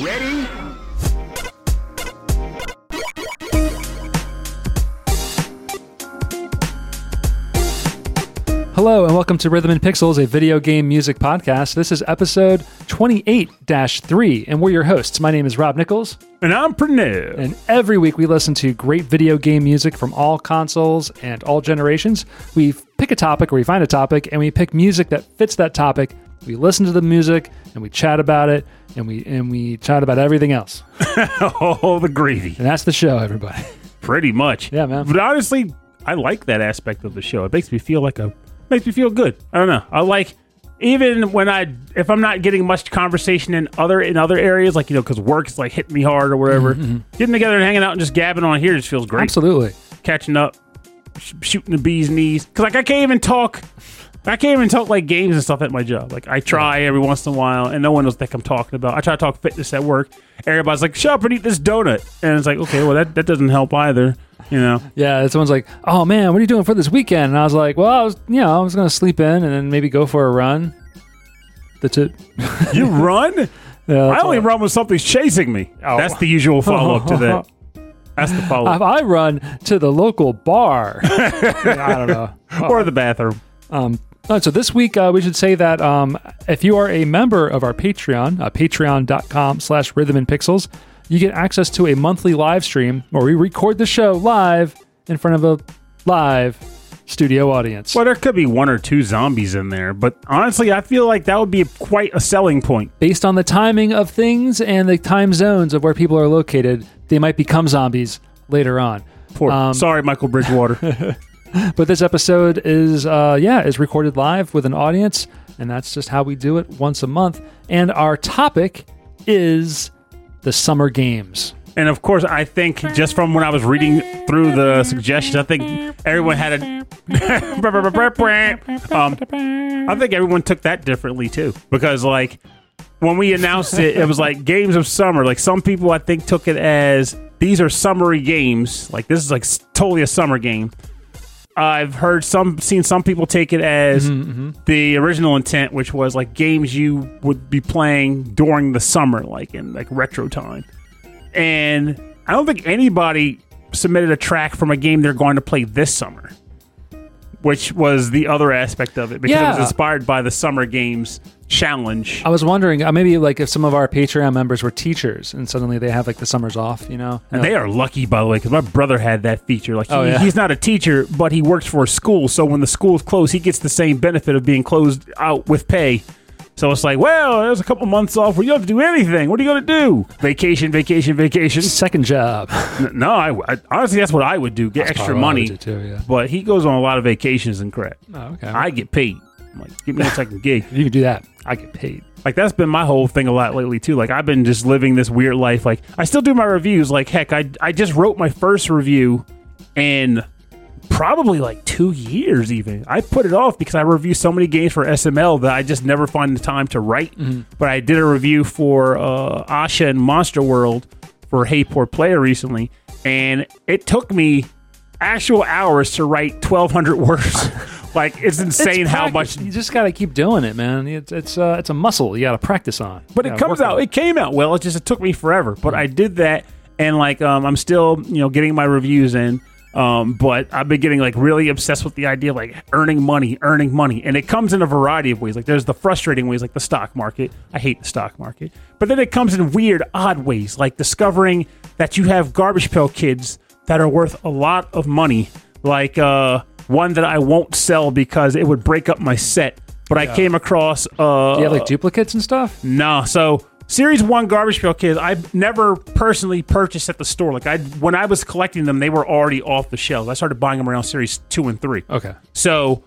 Ready? Hello, and welcome to Rhythm and Pixels, a video game music podcast. This is episode 28 3, and we're your hosts. My name is Rob Nichols, And I'm Pernell. and every week we listen to great video game music from all consoles and all generations. We pick a topic or we find a topic, and we pick music that fits that topic. We listen to the music, and we chat about it, and we and we chat about everything else. Oh, the gravy. And that's the show, everybody. Pretty much. Yeah, man. But honestly, I like that aspect of the show. It makes me feel like a makes me feel good. I don't know. I like even when I if I'm not getting much conversation in other in other areas, like you know, because work's like hitting me hard or whatever. Mm-hmm, mm-hmm. Getting together and hanging out and just gabbing on here just feels great. Absolutely. Catching up, sh- shooting the bee's knees. Because like I can't even talk. I can't even talk like games and stuff at my job. Like I try every once in a while, and no one knows what I'm talking about. I try to talk fitness at work. Everybody's like, "Shut up and eat this donut," and it's like, okay, well that that doesn't help either. You know, Yeah, someone's like, "Oh man, what are you doing for this weekend?" And I was like, "Well, I was, you know, I was going to sleep in and then maybe go for a run." That's it. you run. Yeah, I only run when something's chasing me. That's the usual follow up to that. That's the follow up. I run to the local bar, I don't know. or the bathroom. Um, uh, so this week, uh, we should say that um, if you are a member of our Patreon, uh, patreon.com slash rhythm and pixels, you get access to a monthly live stream where we record the show live in front of a live studio audience. Well, there could be one or two zombies in there, but honestly, I feel like that would be quite a selling point. Based on the timing of things and the time zones of where people are located, they might become zombies later on. Poor, Um, sorry, Michael Bridgewater. But this episode is, uh, yeah, is recorded live with an audience, and that's just how we do it once a month. And our topic is the summer games. and of course, I think just from when I was reading through the suggestions, I think everyone had a. um, I think everyone took that differently too, because like when we announced it, it was like games of summer. Like some people, I think, took it as these are summery games. Like this is like totally a summer game. I've heard some, seen some people take it as mm-hmm, mm-hmm. the original intent, which was like games you would be playing during the summer, like in like retro time. And I don't think anybody submitted a track from a game they're going to play this summer, which was the other aspect of it because it was inspired by the Summer Games Challenge. I was wondering, uh, maybe like if some of our Patreon members were teachers and suddenly they have like the summers off, you know? And they are lucky, by the way, because my brother had that feature. Like, he, Oh, yeah. he's not a teacher, but he works for a school. So when the school's closed, he gets the same benefit of being closed out with pay. So it's like, well, there's a couple months off where you don't have to do anything. What are you going to do? Vacation, vacation, vacation. Second job. No, I, I- honestly, that's what I would do. Get extra Probably what I money. would do too, yeah. But he goes on a lot of vacations and crap. Oh, okay. I get paid. I'm like, give me a second gig. you can do that, I get paid. Like that's been my whole thing a lot lately too. Like I've been just living this weird life. Like I still do my reviews. Like heck, I I just wrote my first review in probably like two years. Even I put it off because I review so many games for SML that I just never find the time to write. But I did a review for uh, Asha and Monster World for Hey Poor Player recently, and it took me actual hours to write twelve hundred words. like it's insane It's how much you just got to keep doing it, man. It's it's uh, it's a muscle you got to practice on. but it comes out. It came out well. It just it took me forever, but I did that, and like um, I'm still you know getting my reviews in. Um, but I've been getting like really obsessed with the idea of like earning money, earning money, and it comes in a variety of ways. Like there's the frustrating ways, like the stock market. I hate the stock market, but then it comes in weird, odd ways, like discovering that you have garbage pail kids that are worth a lot of money. Like uh, one that I won't sell because it would break up my set. But I came across uh, Do you have like duplicates and stuff? no, so Series One Garbage Pail Kids, I've never personally purchased at the store. Like I, when I was collecting them, they were already off the shelves. I started buying them around Series Two and Three. Okay. So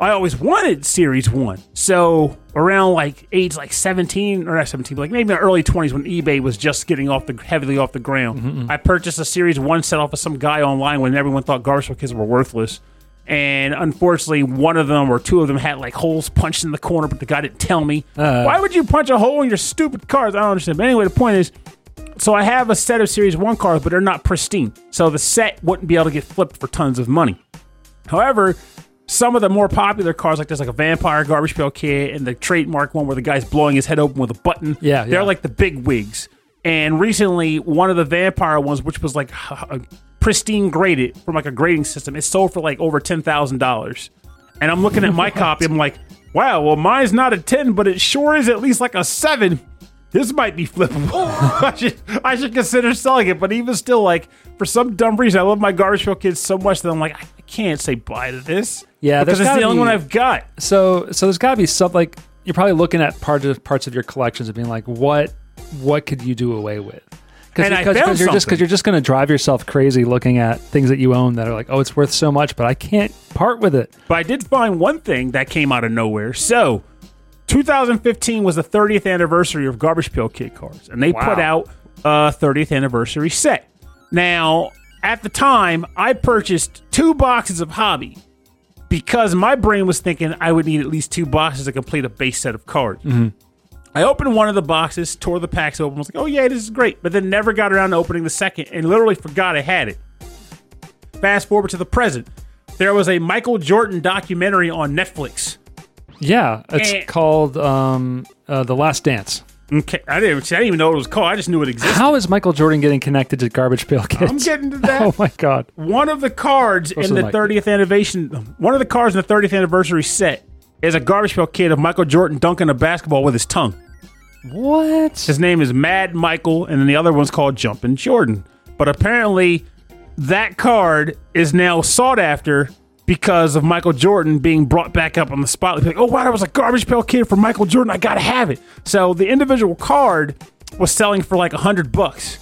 I always wanted Series One. So around like age like seventeen or not seventeen, but like maybe in the early twenties when eBay was just getting off the heavily off the ground. Mm-hmm, mm-hmm. I purchased a Series One set off of some guy online when everyone thought Garbage Pail Kids were worthless. And unfortunately, one of them or two of them had like holes punched in the corner, but the guy didn't tell me. Uh. Why would you punch a hole in your stupid cars I don't understand. But anyway, the point is, so I have a set of Series 1 cars but they're not pristine. So the set wouldn't be able to get flipped for tons of money. However, some of the more popular cars, like there's like a vampire garbage pail kid and the trademark one where the guy's blowing his head open with a button. Yeah, they're yeah. like the big wigs. And recently, one of the vampire ones, which was like a pristine graded from like a grading system, it sold for like over ten thousand dollars. And I'm looking at my copy, I'm like, wow, well mine's not a ten, but it sure is at least like a seven. This might be flippable. I should I should consider selling it. But even still, like for some dumb reason, I love my garbage pail kids so much that I'm like, I can't say bye to this. Yeah, because it's the only be- one I've got. So so there's got to be some like you're probably looking at parts of parts of your collections and being like, what what could you do away with? Cause, I because- found because you're just because you're just going to drive yourself crazy looking at things that you own that are like, oh, it's worth so much, but I can't part with it. But I did find one thing that came out of nowhere. So, 2015 was the 30th anniversary of Garbage Pail Kid cars, and they Wow. put out a 30th anniversary set. Now, at the time, I purchased two boxes of Hobby because my brain was thinking I would need at least two boxes to complete a base set of cards. Mm-hmm. I opened one of the boxes, tore the packs open, was like, "Oh yeah, this is great," but then never got around to opening the second, and literally forgot I had it. Fast forward to the present, there was a Michael Jordan documentary on Netflix. Yeah, it's Eh. called um, uh, the Last Dance. Okay, I didn't, I didn't even know what it was called. I just knew it existed. How is Michael Jordan getting connected to Garbage Pail Kids? I'm getting to that. Oh my god! One of the cards Close in the the 30th anniversary, one of the cards in the 30th anniversary set is a garbage pail kid of Michael Jordan dunking a basketball with his tongue. What? His name is Mad Michael, and then the other one's called Jumpin' Jordan. But apparently, that card is now sought after because of Michael Jordan being brought back up on the spotlight. Like, oh wow, there was a garbage pail kid for Michael Jordan. I gotta have it. So the individual card was selling for like a hundred bucks.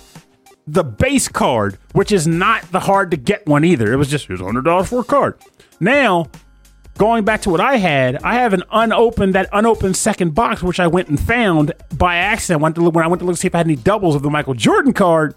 The base card, which is not the hard to get one either, it was just here's hundred dollars for a card. Now going back to what I had, I have an unopened that unopened second box, which I went and found by accident. Went to look, when I went to look to see if I had any doubles of the Michael Jordan card,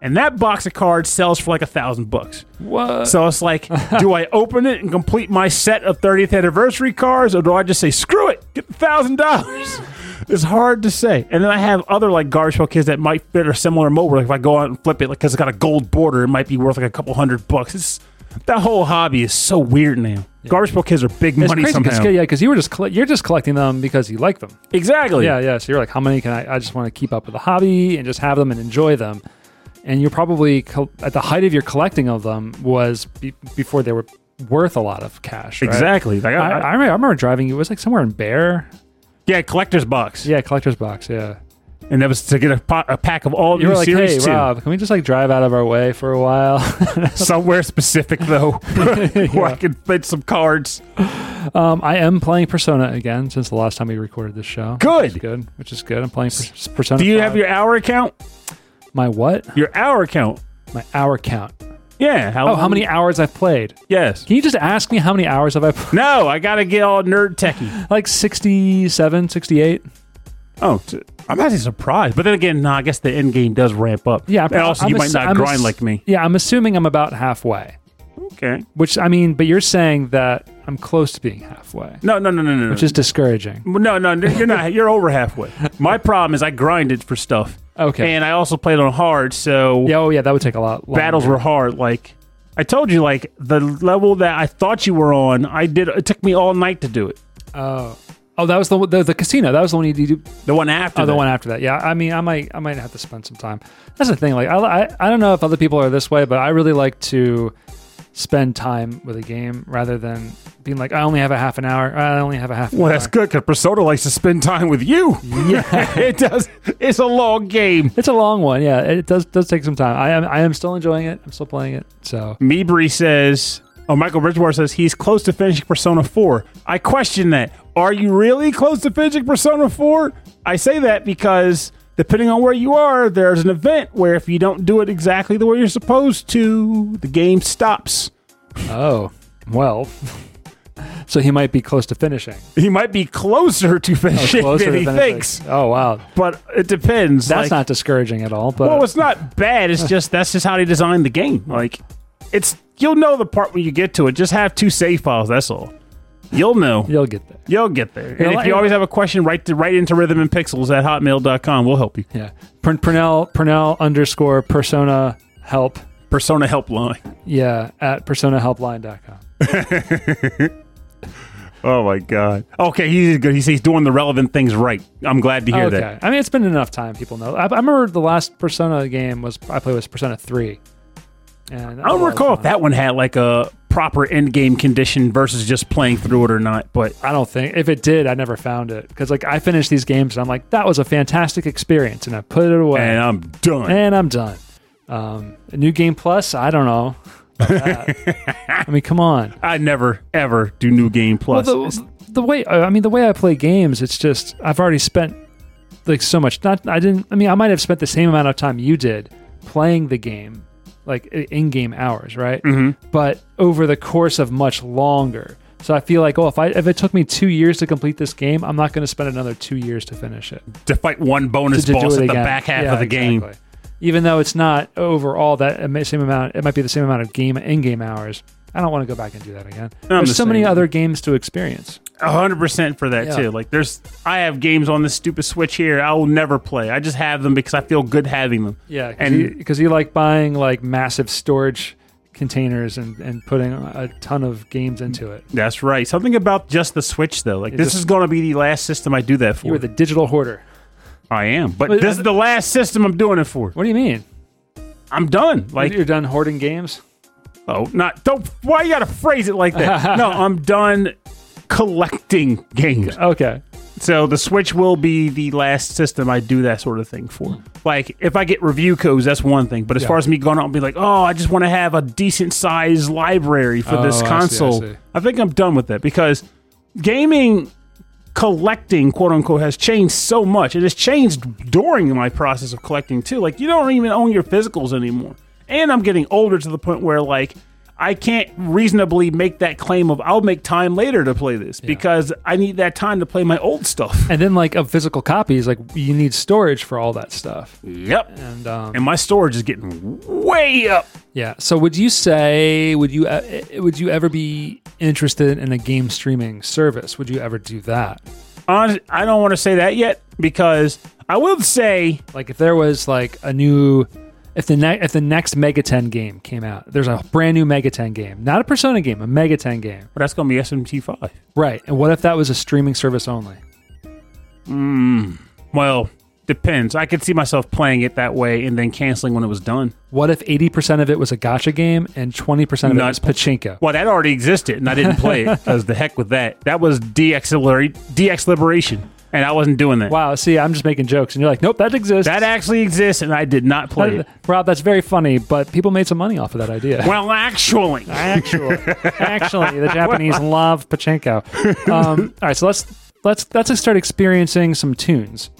and that box of cards sells for like a thousand bucks. What? So it's like, do I open it and complete my set of 30th anniversary cards, or do I just say screw it, get the thousand dollars? It's hard to say. And then I have other like garbage pail kids that might fit or similar mold. Where like if I go out and flip it, like because it's got a gold border, it might be worth like a couple hundred bucks. It's that whole hobby is so weird now. Garbage pail kids are big It's money crazy, 'cause- somehow. yeah, because you were just you're just collecting them because you like them. Exactly. Yeah, yeah. So you're like, how many can I? I just want to keep up with the hobby and just have them and enjoy them. And you're probably col- at the height of your collecting of them was be- before they were worth a lot of cash. right? Exactly. Like, I, I, I, I remember driving. It was like somewhere in Bear. yeah, collector's box. Yeah, collector's box. Yeah. And that was to get a, po- a pack of all You new were like, series hey, two. Rob, can we just like drive out of our way for a while? Somewhere specific though, where I can fit some cards. um, I am playing Persona again since the last time we recorded this show. Good. Which good. Which is good. I'm playing per- Persona. Do you 5. have your hour account? my what? Your hour account. My hour count. Yeah. How, Oh, how many hours I've played? Yes. Can you just ask me how many hours have I played? No, I gotta get all nerd techie. Like 67, 68? Oh, t- I'm actually surprised. But then again, no, I guess the end game does ramp up. Yeah, And also, I'm you ass- might not I'm grind ass- like me. Yeah, I'm assuming I'm about halfway. Okay. Which I mean, but you're saying that I'm close to being halfway, No, no, no, no, no. which is discouraging. no, no. You're not. You're over halfway. My problem is I grinded for stuff, Okay. and I also played on hard. So yeah, oh yeah, that would take a lot. Longer. battles were hard. Like I told you, like the level that I thought you were on, I did. It took me all night to do it. Oh, oh, that was the the, the casino. That was the one you did. The one after. Oh, the that. one after that. Yeah, I mean, I might I might have to spend some time. That's the thing. Like, I I, I don't know if other people are this way, but I really like to spend time with a game rather than being like, I only have a half an hour. I only have a half. An Well, hour. that's good because Persona likes to spend time with you. Yeah. it does. It's a long game. It's a long one, yeah. It does does take some time. I am I am still enjoying it. I'm still playing it. So Meebry says, oh, Michael Bridgewater says he's close to finishing Persona 4. I question that. Are you really close to finishing Persona 4? I say that because depending on where you are, there's an event where if you don't do it exactly the way you're supposed to, the game stops. oh well, so he might be close to finishing. He might be closer to oh, finishing Closer than he finishing. thinks, Oh wow, but it depends. that's Like- not discouraging at all. But Well, it's not bad. It's just that's just how they designed the game. Like, it's you'll know the part when you get to it. Just have two save files. That's all. You'll know. you'll get there. You'll get there. Yeah, And if you always have a question, write to write into rhythm and pixels at hotmail.com. We'll help you. Yeah, Pernell Pernell underscore persona help. Persona helpline. Yeah, at personahelpline.com. Oh my god. Okay, he's good. He's, he's doing the relevant things right. I'm glad to hear okay. that. I mean, it's been enough time. People know. I, I remember the last Persona game was I played was Persona Three. And I don't recall if that one had like a proper end game condition versus just playing through it or not. But I don't think if it did, I never found it because like I finished these games and I'm like that was a fantastic experience and I put it away and I'm done. and I'm done. Um, new game plus, I don't know. I mean, come on. I never ever do new game plus. Well, the, the way I mean, the way I play games, it's just I've already spent like so much. Not I didn't. I mean, I might have spent the same amount of time you did playing the game, like in-game hours, right? Mm-hmm. But over the course of much longer. So I feel like, oh, if I if it took me two years to complete this game, I'm not going to spend another two years to finish it. to fight one bonus to, to boss at the back half Yeah, of the game. Even though it's not overall that same amount, it might be the same amount of game in-game hours. I don't want to go back and do that again. I'm There's the so many other games to experience. A hundred percent for that Yeah. too. Like there's, I have games on this stupid Switch here. I will never play. I just have them because I feel good having them. Yeah, And- because you, like buying like massive storage containers and, and putting a ton of games into it. That's right. Something about just the Switch though. Like this just- is going to be the last system I do that for. You were the digital hoarder. I am, but But- this uh, is the last system I'm doing it for. What do you mean? I'm done. Like You're done hoarding games? Oh, not don't. Why you gotta phrase it like that? no, I'm done collecting games. Okay. So the Switch will be the last system I do that sort of thing for. Like if I get review codes, that's one thing. But as Yeah. far as me going out and be like, oh, I just want to have a decent sized library for Oh, this I see, I console, see. I think I'm done with that because gaming collecting quote unquote has changed so much it has changed during my process of collecting too like you don't even own your physicals anymore and i'm getting older to the point where like i can't reasonably make that claim of i'll make time later to play this because i need that time to play my old stuff And then like of physical copies, like you need storage for all that stuff. yep And um, and my storage is getting way up yeah. So would you say would you uh, would you ever be interested in a game streaming service? Would you ever do that? I don't want to say that yet because i will say Like if there was like a new if the ne- if the next Megaten game came out, there's a brand new Mega Ten game, not a Persona game, a Mega Ten game, but that's going to be smt5 right? And what if that was a streaming service only? Hmm, well depends i could see myself playing it that way and then canceling when it was done What if eighty percent of it was a gacha game and twenty percent of it was pachinko? Well, that already existed, and I didn't play it because the heck with that. That was DX Liberation, and I wasn't doing that. Wow. See, I'm just making jokes, and you're like, nope, that exists. That actually exists, and I did not play it. Rob, that's very funny, but people made some money off of that idea. Well, actually, Actually, actually, the Japanese love pachinko. Um, all right, so let's let's let's start experiencing some tunes.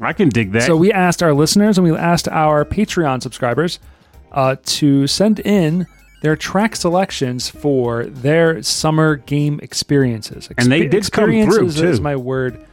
I can dig that. So we asked our listeners and we asked our Patreon subscribers uh, to send in their track selections for their summer game experiences. And they did come through, Experiences is too. my word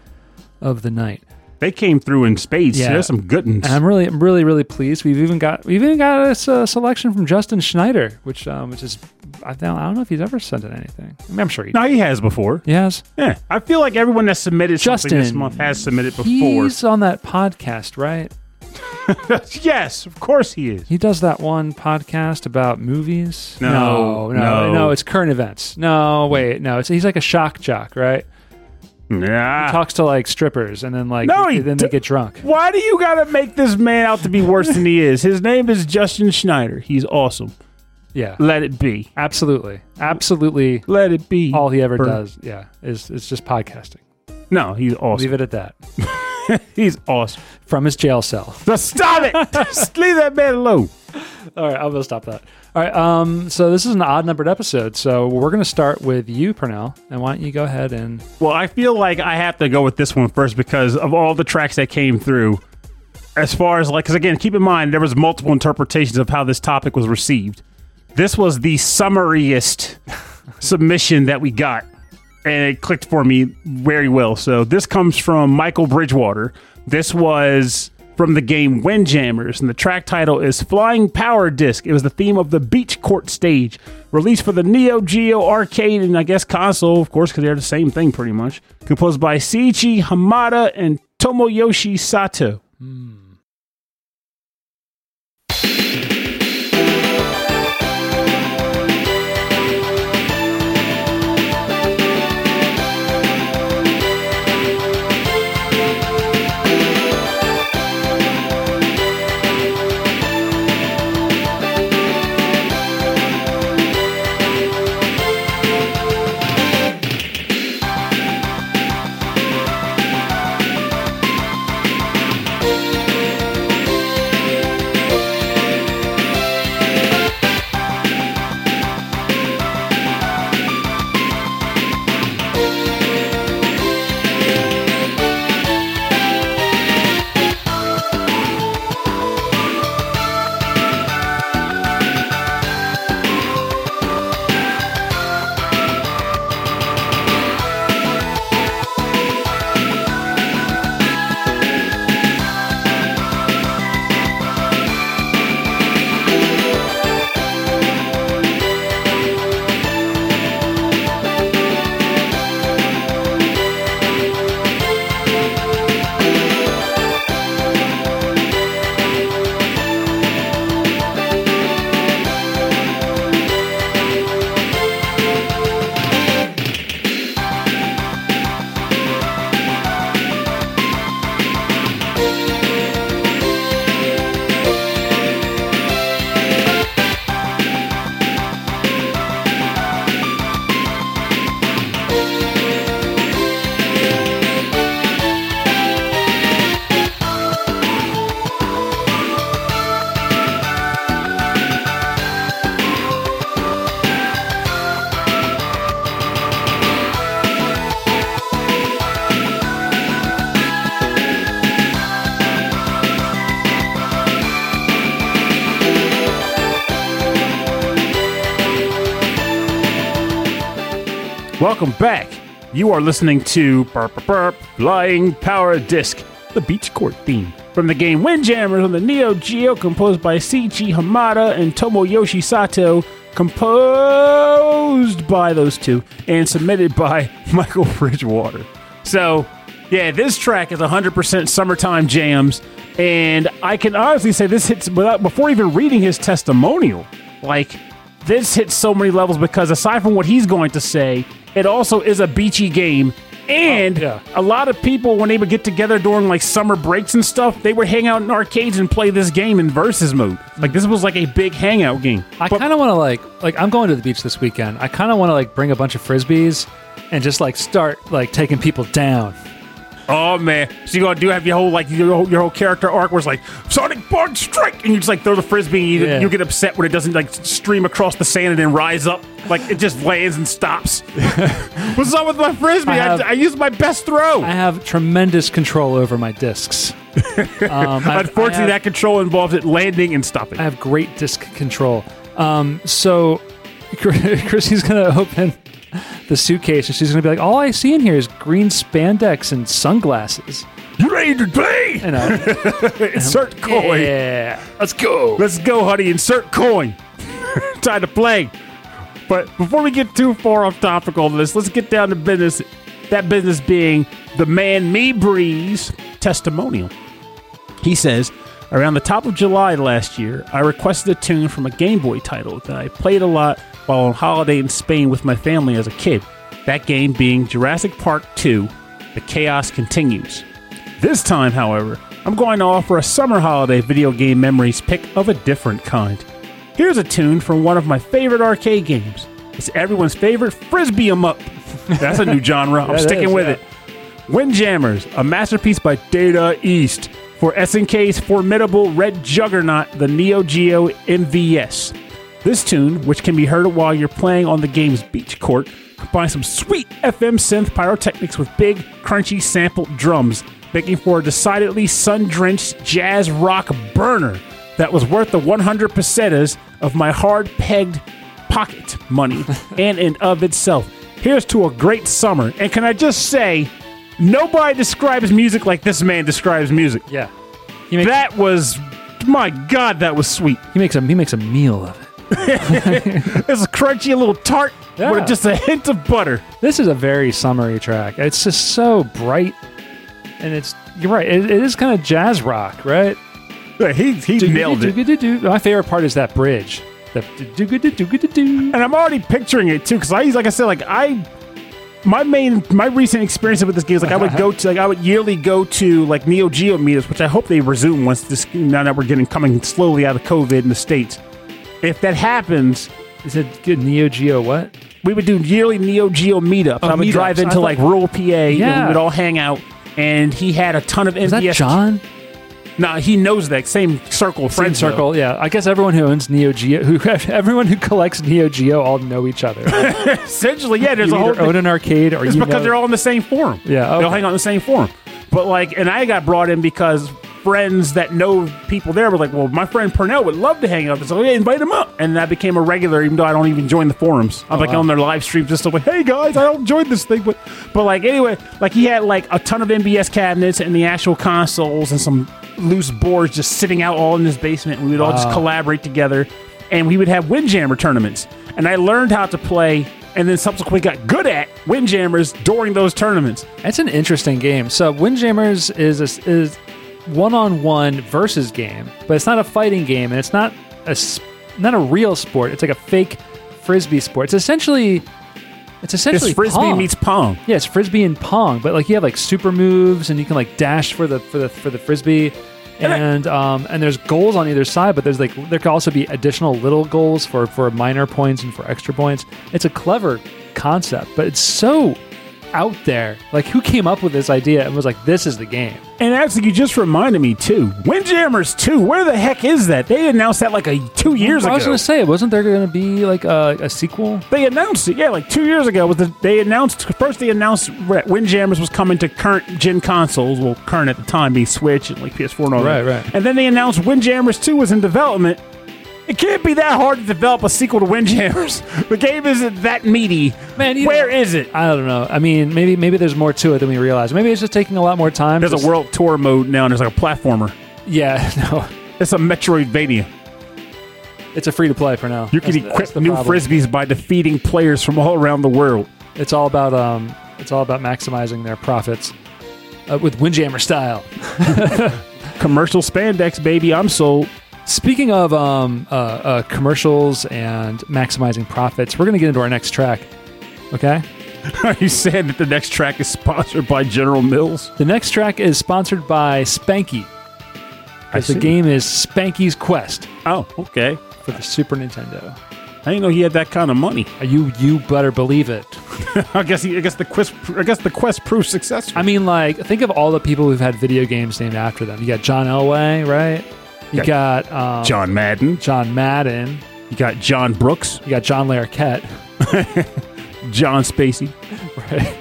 of the night. they came through in spades. Yeah. There's some good ones. And I'm really, I'm really, really pleased. We've even got, we've even got a, selection from Justin Schneider, which, um, which is, I don't, I don't know if he's ever sent in anything. I mean, I'm sure he, no, he has before. he has. Yeah, I feel like everyone that submitted something this month has submitted before. He's on that podcast, right? yes, of course he is. He does that one podcast about movies. No, no, no, no. It's current events. No, wait, no. It's he's like a shock jock, right? Yeah. Talks to like strippers, and then like No, he then d- they get drunk. Why do you gotta make this man out to be worse than he is? His name is Justin Schneider. He's awesome. Yeah, Let it be. absolutely, absolutely. Let it be. All he ever Burn. does, yeah, is is just podcasting. No, he's awesome. Leave it at that. He's awesome. From his jail cell. Just stop it. Just leave that man alone. All right, I will stop that. All right, um, so this is an odd numbered episode, so we're going to start with you, Purnell, and why don't you go ahead and Well, I feel like I have to go with this one first because of all the tracks that came through. As far as like, because again, keep in mind there was multiple interpretations of how this topic was received. This was the summariest submission that we got, and it clicked for me very well. So this comes from Michael Bridgewater. This was from the game Windjammers, and the track title is Flying Power Disc. It was the theme of the Beach Court stage, released for the Neo Geo arcade and I guess console, of course, because they're the same thing pretty much. Composed by Seiichi Hamada and Tomoyoshi Sato. Hmm. Welcome back. You are listening to burp, burp, burp, Flying Power Disc, the Beach Court theme. From the game Windjammers on the Neo Geo, composed by Seiichi Hamada and Tomoyoshi Sato, composed by those two, and submitted by Michael Bridgewater. So, yeah, this track is 100% summertime jams, and I can honestly say this hits without before even reading his testimonial. Like, this hits so many levels because aside from what he's going to say, it also is a beachy game. And Oh, yeah. a lot of people, when they would get together during like summer breaks and stuff, they would hang out in arcades and play this game in versus mode. Like this was like a big hangout game. I kind of want to like like I'm going to the beach this weekend. I kind of want to like bring a bunch of frisbees and just like start like taking people down. Oh man! So you gonna do have your whole like your whole, your whole character arc where it's like Sonic Bug Strike, and you just like throw the frisbee, and you, Yeah. you get upset when it doesn't like stream across the sand and then rise up, like it just lands and stops. What's up with my frisbee? I I, have- I, used my best throw. I have tremendous control over my discs. Um, Unfortunately, have, that control involves it landing and stopping. I have great disc control. Um, so Chrissy's gonna open the suitcase and she's gonna be like, "All I see in here is green spandex and sunglasses." you ready to play? And I, Insert um, coin. yeah, let's go. Let's go, honey. Insert coin. Time to play. But before we get too far off topic on this, let's get down to business. That business being the man Me Breeze testimonial. He says, around the top of July last year, I requested a tune from a Game Boy title that I played a lot while on holiday in Spain with my family as a kid. That game being Jurassic Park 2 The Chaos Continues. This time, however, I'm going to offer a summer holiday video game memories pick of a different kind. Here's a tune from one of my favorite arcade games. It's everyone's favorite Frisbee 'em up. That's a new genre. I'm sticking is, with yeah. it. Windjammers, a masterpiece by Data East for SNK's formidable red juggernaut, the Neo Geo MVS. This tune, which can be heard while you're playing on the game's beach court, combines some sweet FM synth pyrotechnics with big, crunchy sampled drums, making for a decidedly sun-drenched jazz rock burner that was worth the 100 pesetas of my hard-pegged pocket money and in of itself. Here's to a great summer. And can I just say, nobody describes music like this man describes music. Yeah, he makes That was, my God, that was sweet. he makes a he makes a meal of it. It's a crunchy little tart Yeah. with just a hint of butter. This is a very summery track. It's just so bright, and it's you're right. It, it is kind of jazz rock, right? Yeah, He, he nailed it. Do-do-do-do-do. My favorite part is that bridge. The. And I'm already picturing it too, because I, like I said, like I, my main, my recent experience with this game is like I would go to, like I would yearly go to like Neo Geo meetups, which I hope they resume once this, now that we're getting coming slowly out of COVID in the states. If that happens, Is it good Neo Geo? What? we would do yearly Neo Geo meetups. I would meetups. drive into thought- like rural PA, and we would all hang out. And he had a ton of Is that John? No, he knows that same circle Friend though. circle. Yeah, I guess everyone who owns Neo Geo, who everyone who collects Neo Geo, all know each other. Essentially, yeah. There's you a whole. own an arcade or It's because know- they're all in the same forum. Yeah, they'll hang out in the same forum. But like, and I got brought in because friends that know people there were like, "Well, my friend Purnell would love to hang out." So yeah, invite him up, and I became a regular, even though I don't even join the forums. I'm oh, like Oh, wow. on their live streams, just like, "Hey guys, I don't join this thing," but but like anyway, like he had like a ton of MVS cabinets and the actual consoles and some loose boards just sitting out all in his basement. And we would all just collaborate together, and we would have Windjammer tournaments. And I learned how to play. And then subsequently got good at Windjammers during those tournaments. That's an interesting game. So Windjammers is a, is one-on-one versus game, but it's not a fighting game, and it's not a not a real sport. It's like a fake frisbee sport. It's essentially it's essentially It's frisbee Pong. meets pong. yeah, it's frisbee and pong, but like you have like super moves, and you can like dash for the for the for the frisbee. And I- And um and there's goals on either side, but there's like there could also be additional little goals for for minor points and for extra points. It's a clever concept, but it's so out there. Like who came up with this idea and was like, "This is the game"? And actually, you just reminded me too. Windjammers 2, where the heck is that? They announced that like a two years ago. I was going to say, wasn't there going to be like a, a sequel? They announced it, yeah, like two years ago. Was the, they announced first? They announced that Windjammers was coming to current gen consoles. Well, current at the time being Switch and like PS4 and all Right, that. right. And then they announced Windjammers 2 was in development. It can't be that hard to develop a sequel to Windjammers. The game isn't that meaty. Man, Where know- is it? I don't know. I mean, maybe maybe there's more to it than we realize. Maybe it's just taking a lot more time. There's Just- a world tour mode now, and there's like a platformer. Yeah, no. It's a Metroidvania. It's a free to play for now. You can That's- equip that's the new problem. frisbees by defeating players from all around the world. It's all about um, it's all about maximizing their profits uh, with Windjammer style. Commercial spandex, baby. I'm sold. Speaking of um, uh, uh, commercials and maximizing profits, we're gonna get into our next track. Okay. Are you saying that the next track is sponsored by General Mills? The next track is sponsored by Spanky. I The game is Spanky's Quest Oh, okay. for the Super Nintendo. I didn't know he had that kind of money. You you better believe it. I guess he, I guess the quest I guess the quest proved successful. I mean, like, think of all the people who've had video games named after them. You got John Elway, right? You got um, John Madden. John Madden. You got John Brooks, You got John Larroquette. John Spacey. Right.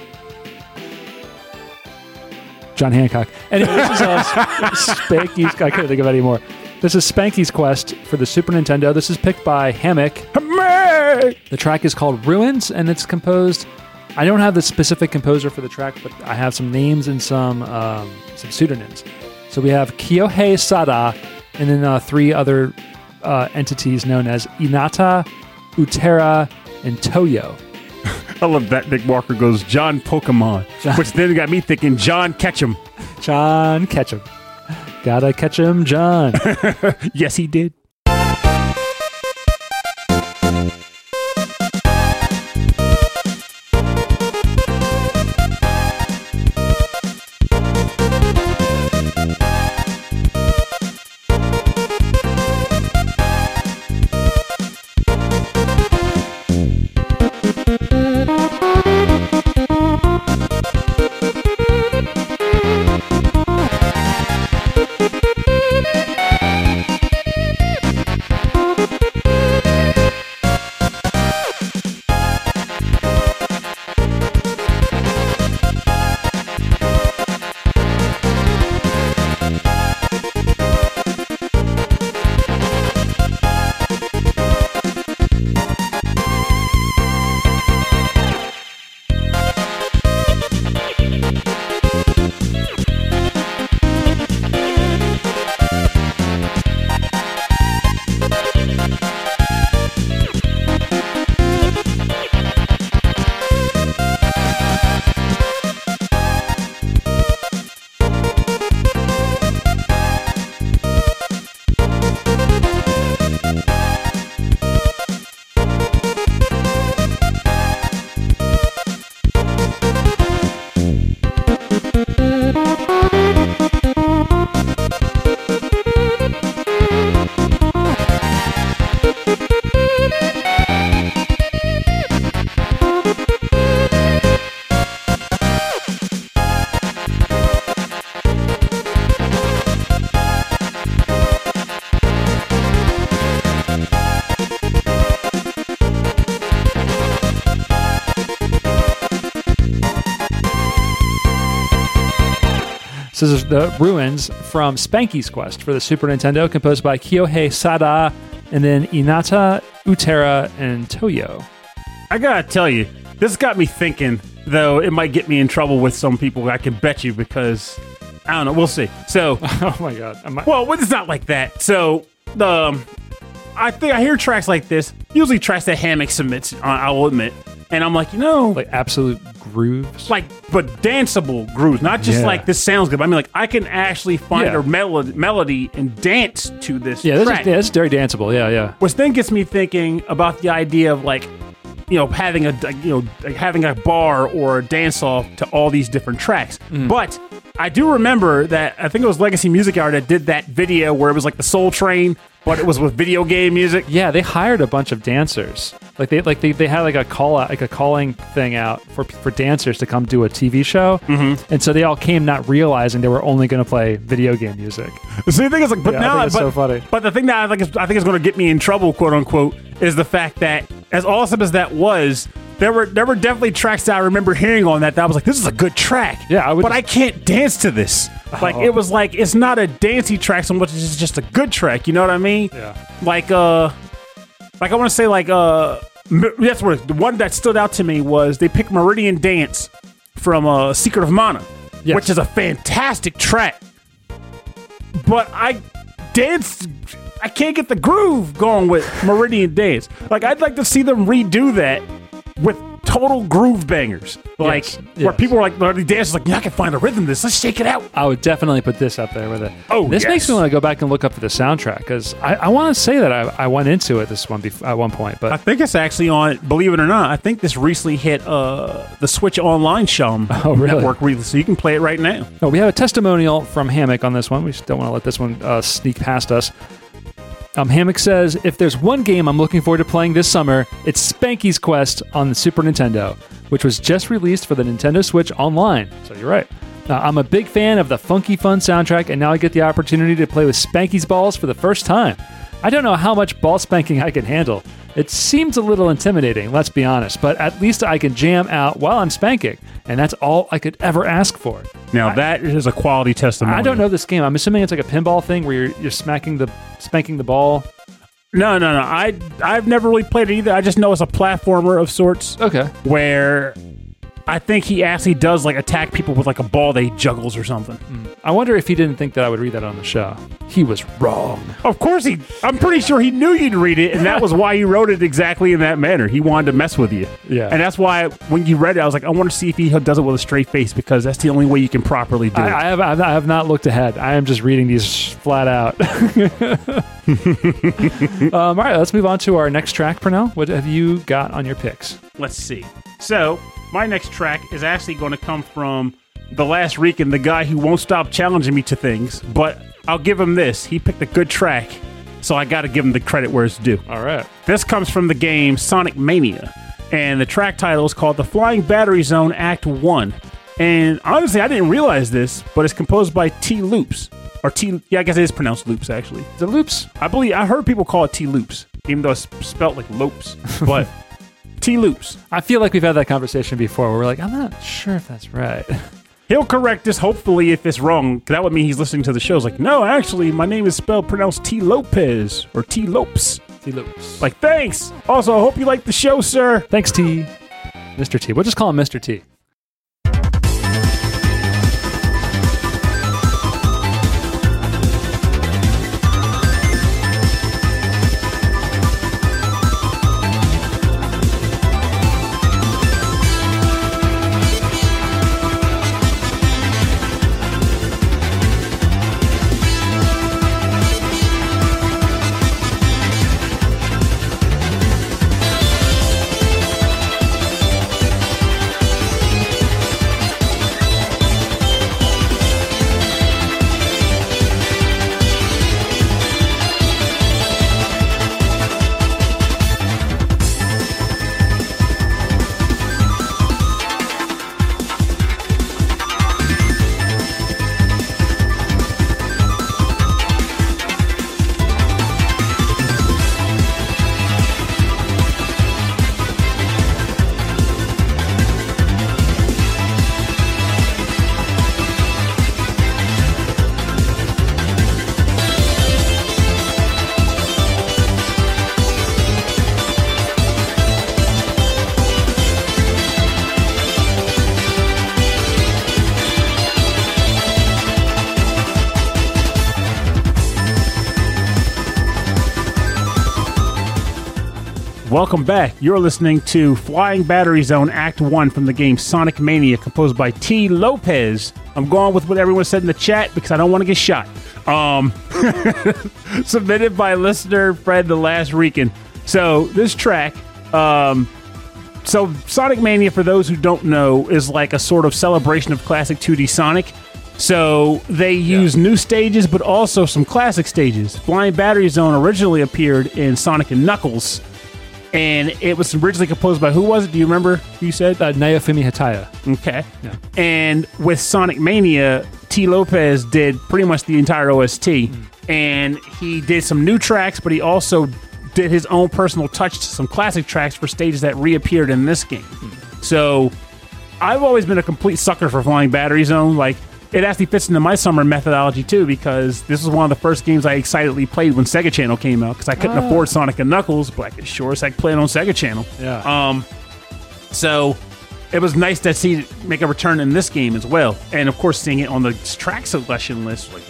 John Hancock. Anyway, this is uh, Spanky's. I couldn't think of any more. This is Spanky's Quest for the Super Nintendo. This is picked by Hammock. Hammock! The track is called Ruins, and it's composed. I don't have the specific composer for the track, but I have some names and some um, some pseudonyms. So we have Kyohei Sada, and then uh, three other uh, entities known as Inata, Utera, and Toyo. I love that Nick Walker goes John Pokemon, John. which then got me thinking John Ketchum. John Ketchum. Gotta catch him, John. Yes, he did. This is the ruins from Spanky's Quest for the Super Nintendo, composed by Kyohei Sada, and then Inata, Utera, and Toyo. I gotta tell you, this got me thinking. Though it might get me in trouble with some people. I can bet you because I don't know. We'll see. So, Oh my god. I- well, it's not like that. So, um, I think I hear tracks like this. Usually, tracks that Hammock submits. I will admit, and I'm like, you know, like absolute grooves. like but danceable grooves, not just Yeah. like this sounds good. But I mean, like I can actually find Yeah. a melody, melody and dance to this. yeah, this track. is, yeah, this is very danceable. Yeah, yeah. Which then gets me thinking about the idea of like, you know, having a you know like having a bar or a dance off to all these different tracks. Mm. But I do remember that I think it was Legacy Music Hour that did that video where it was like the Soul Train, but it was with video game music. Yeah, they hired a bunch of dancers. Like they like they, they had like a call out like a calling thing out for for dancers to come do a TV show. Mm-hmm. And so they all came not realizing they were only going to play video game music. So the thing is like, but Yeah, now, but, so funny. But the thing that I think is, I think is going to get me in trouble, quote unquote, is the fact that as awesome as that was, there were there were definitely tracks that I remember hearing on that that I was like, this is a good track. Yeah, I would- but I can't dance to this. Like Oh. it was like it's not a dancey track so much as it's just a good track. You know what I mean? Yeah. Like uh, like I want to say like uh, m- that's what the one that stood out to me was they picked Meridian Dance from uh Secret of Mana, Yes. which is a fantastic track. But I danced. I can't get the groove going with Meridian Dance. Like I'd like to see them redo that with total groove bangers. Like Yes, where people are like, the dancers like, yeah, I can find a rhythm. to This, let's shake it out. I would definitely put this up there with it. Oh, this makes me want to go back and look up for the soundtrack because I, I want to say that I, I went into it this one bef- at one point, but I think it's actually on. Believe it or not, I think this recently hit uh, the Switch Online Shum Oh, really? network, so you can play it right now. no, we have a testimonial from Hammock on this one. We just don't want to let this one uh, sneak past us. Um, Hammock says, if there's one game I'm looking forward to playing this summer, it's Spanky's Quest on the Super Nintendo, which was just released for the Nintendo Switch Online. So you're right. Uh, I'm a big fan of the funky fun soundtrack, and now I get the opportunity to play with Spanky's balls for the first time. I don't know how much ball spanking I can handle. It seems a little intimidating, let's be honest, but at least I can jam out while I'm spanking, and that's all I could ever ask for. Now that is a quality testimony. I don't know this game. I'm assuming it's like a pinball thing where you're, you're smacking the spanking the ball. No, no, no. I I've never really played it either. I just know it's a platformer of sorts Okay. where I think he actually does like attack people with like a ball that he juggles or something. I wonder if he didn't think that I would read that on the show. He was wrong. Of course he. I'm pretty sure he knew you'd read it, and that was why he wrote it exactly in that manner. He wanted to mess with you. Yeah. And that's why when you read it, I was like, I want to see if he does it with a straight face because that's the only way you can properly do I, it. I have I have not looked ahead. I am just reading these flat out. um, all right, let's move on to our next track, Purnell. What have you got on your picks? Let's see. So my next track is actually going to come from the last Rican, the guy who won't stop challenging me to things. But I'll give him this. He picked a good track, so I got to give him the credit where it's due. All right. This comes from the game Sonic Mania, and the track title is called The Flying Battery Zone Act 1. And honestly, I didn't realize this, but it's composed by T Loops. Or T, yeah, I guess it is pronounced Loops, actually. The loops. I believe, I heard people call it T Loops, even though it's spelt like Lopes. But T Loops. I feel like we've had that conversation before where we're like, I'm not sure if that's right. He'll correct us, hopefully, if it's wrong. That would mean he's listening to the show. It's like, no, actually, my name is spelled pronounced T Lopez or T Lopes. T Loops. Like, thanks. Also, I hope you like the show, sir. Thanks, T. Mr. T. We'll just call him Mr. T. Welcome back. You're listening to Flying Battery Zone Act 1 from the game Sonic Mania, composed by Tee Lopes. I'm going with what everyone said in the chat because I don't want to get shot. Um, submitted by listener Fred the Last Rican. So, this track, um, so Sonic Mania, for those who don't know, is like a sort of celebration of classic 2D Sonic. So they use new stages, but also some classic stages. Flying Battery Zone originally appeared in Sonic and Knuckles, and it was originally composed by who was it? Do you remember? Who you said? Uh, Naofumi Hataya. Okay. Yeah. And with Sonic Mania, Tee Lopes did pretty much the entire OST, and he did some new tracks, but he also did did his own personal touch to some classic tracks for stages that reappeared in this game. So I've always been a complete sucker for Flying Battery Zone. Like it actually fits into my summer methodology too because this was one of the first games I excitedly played when Sega Channel came out because I couldn't afford Sonic and Knuckles, but I could sure as heck play it on Sega Channel. Yeah. Um, so it was nice to see it make a return in this game as well, and of course seeing it on the track selection list, like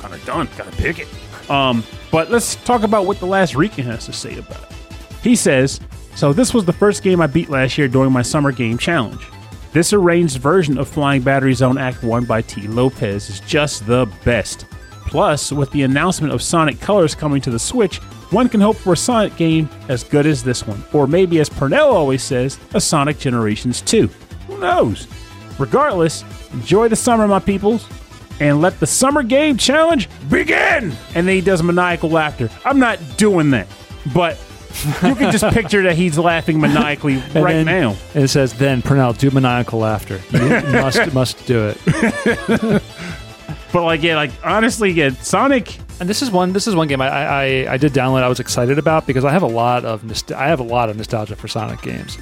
kind of done, gotta pick it. Um, but let's talk about what the last Rican has to say about it. He says, "So this was the first game I beat last year during my summer game challenge. This arranged version of Flying Battery Zone Act 1 by Tee Lopes is just the best. Plus, with the announcement of Sonic Colors coming to the Switch, one can hope for a Sonic game as good as this one, or maybe, as Purnell always says, a Sonic Generations 2. Who knows? Regardless, enjoy the summer, my peoples, and let the Summer Game Challenge begin! And then he does maniacal laughter. I'm not doing that, but you can just picture that he's laughing maniacally right then- now. And it says, then Purnell, do maniacal laughter. You must must do it. But like, yeah, like honestly, yeah, Sonic. And this is one. This is one game I, I I did download. I was excited about because I have a lot of nost- I have a lot of nostalgia for Sonic games.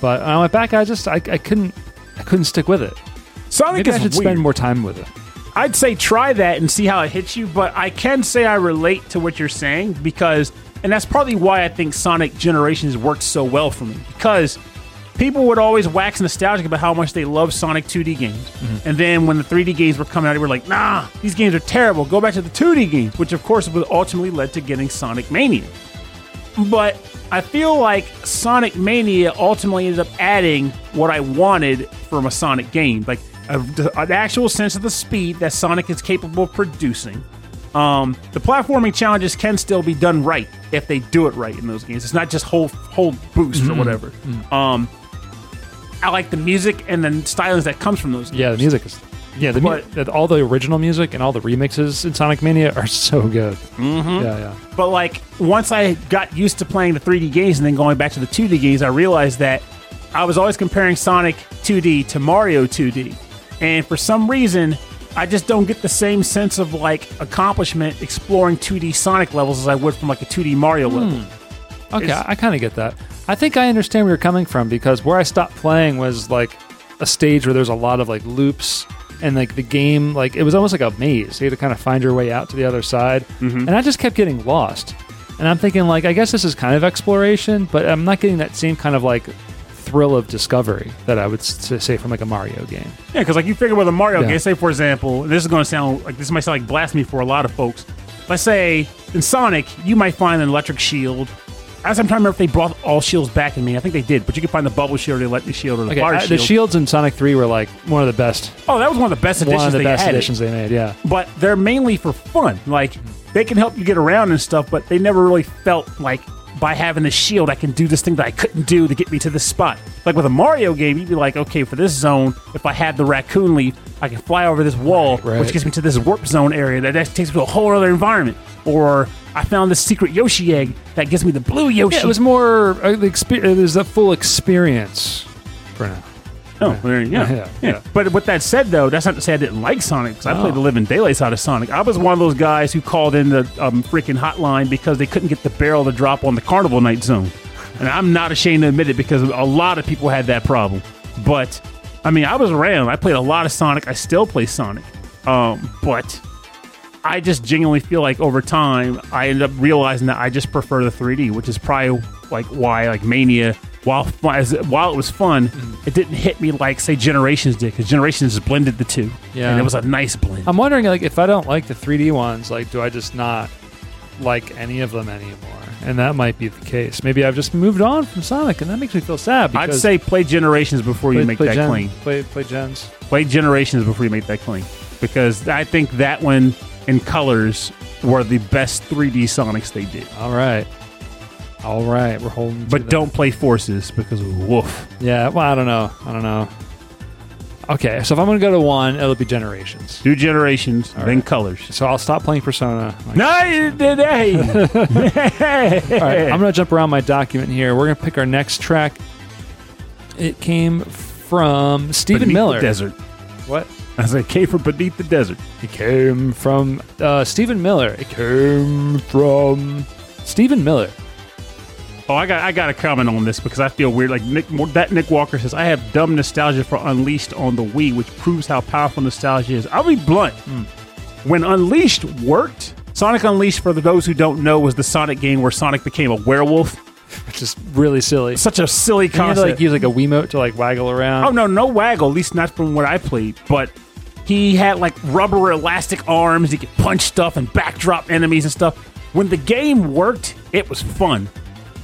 But when I went back, I just I, I couldn't I couldn't stick with it. Sonic Maybe I should weird. spend more time with it. I'd say try that and see how it hits you. But I can say I relate to what you're saying because, and that's probably why I think Sonic Generations worked so well for me because people would always wax nostalgic about how much they love Sonic 2D games, Mm-hmm. and then when the 3D games were coming out, they were like, "Nah, these games are terrible. Go back to the 2D games," which of course would ultimately led to getting Sonic Mania. But I feel like Sonic Mania ultimately ended up adding what I wanted from a Sonic game, like a, an actual sense of the speed that Sonic is capable of producing. Um, the platforming challenges can still be done right if they do it right in those games. It's not just whole whole boost Mm-hmm. or whatever. Um, I like the music and the stylings that comes from those. Games. Yeah, the music is. Yeah, the mu- all the original music and all the remixes in Sonic Mania are so good. Mm-hmm. Yeah, yeah. But like once I got used to playing the 3D games and then going back to the 2D games, I realized that I was always comparing Sonic 2D to Mario 2D. And for some reason, I just don't get the same sense of like accomplishment exploring 2D Sonic levels as I would from like a 2D Mario level. Okay, It's- I, I kind of get that. I think I understand where you're coming from because where I stopped playing was like a stage where there's a lot of like loops and like the game like it was almost like a maze. You had to kind of find your way out to the other side, Mm-hmm. and I just kept getting lost. And I'm thinking like I guess this is kind of exploration, but I'm not getting that same kind of like thrill of discovery that I would s- say from like a Mario game. Yeah, because like you figure with a Mario Yeah. game, say for example, this is going to sound like this might sound like blasphemy for a lot of folks. Let's say in Sonic, you might find an electric shield. As I'm trying to remember if they brought all shields back in me, I think they did. But you can find the bubble shield, or the electric shield, or the Okay, fire I- shield. the shields in Sonic 3 were like one of the best, oh, that was one of the best additions one of the they best had. additions they made. Yeah. But they're mainly for fun. Like they can help you get around and stuff, but they never really felt like by having the shield, I can do this thing that I couldn't do to get me to this spot. Like with a Mario game, you'd be like, okay, for this zone, if I had the raccoon leaf, I can fly over this wall, Right, right. which gets me to this warp zone area that takes me to a whole other environment. Or I found this secret Yoshi egg that gives me the blue Yoshi. Yeah, it was more uh, the it was a full experience for now. Oh, there- yeah. Yeah, yeah, yeah. But with that said, though, that's not to say I didn't like Sonic because I played Oh. the living daylights out of Sonic. I was one of those guys who called in the um, freaking hotline because they couldn't get the barrel to drop on the Carnival Night Zone, and I'm not ashamed to admit it because a lot of people had that problem. But I mean, I was around. I played a lot of Sonic. I still play Sonic, um, but. I just genuinely feel like over time I ended up realizing that I just prefer the 3D, which is probably like why like Mania, while as, while it was fun, it didn't hit me like say Generations did because Generations blended the two, Yeah. and it was a nice blend. I'm wondering, like, if I don't like the 3D ones, like, do I just not like any of them anymore? And that might be the case. Maybe I've just moved on from Sonic, and that makes me feel sad. I'd Because say play Generations before you make that Gen- claim. Play, play Gens. Play Generations before you make that claim because I think that one in colors were the best 3D Sonics they did. All right. All right. We're holding. But that. don't play Forces because woof. Yeah. Well, I don't know. I don't know. Okay. So if I'm going to go to one, it'll be Generations. Do Generations, then right. colors. So I'll stop playing Persona. Like, No, hey. All right, I'm going to jump around my document here. We're going to pick our next track. It came from Stephen Beneath Miller. Desert. What? I said, came from beneath the desert. It came from uh, Stephen Miller. It came from Stephen Miller. Oh, I got I got to comment on this because I feel weird. Like Nick, that Nick Walker says, I have dumb nostalgia for Unleashed on the Wii, which proves how powerful nostalgia is. I'll be blunt. Hmm. When Unleashed worked, Sonic Unleashed, for those who don't know, was the Sonic game where Sonic became a werewolf. Which is really silly. Such a silly You had to concept. like use like a Wiimote to like waggle around. Oh no, no waggle. At least not from what I played. But he had like rubber elastic arms. He could punch stuff and backdrop enemies and stuff. When the game worked, it was fun.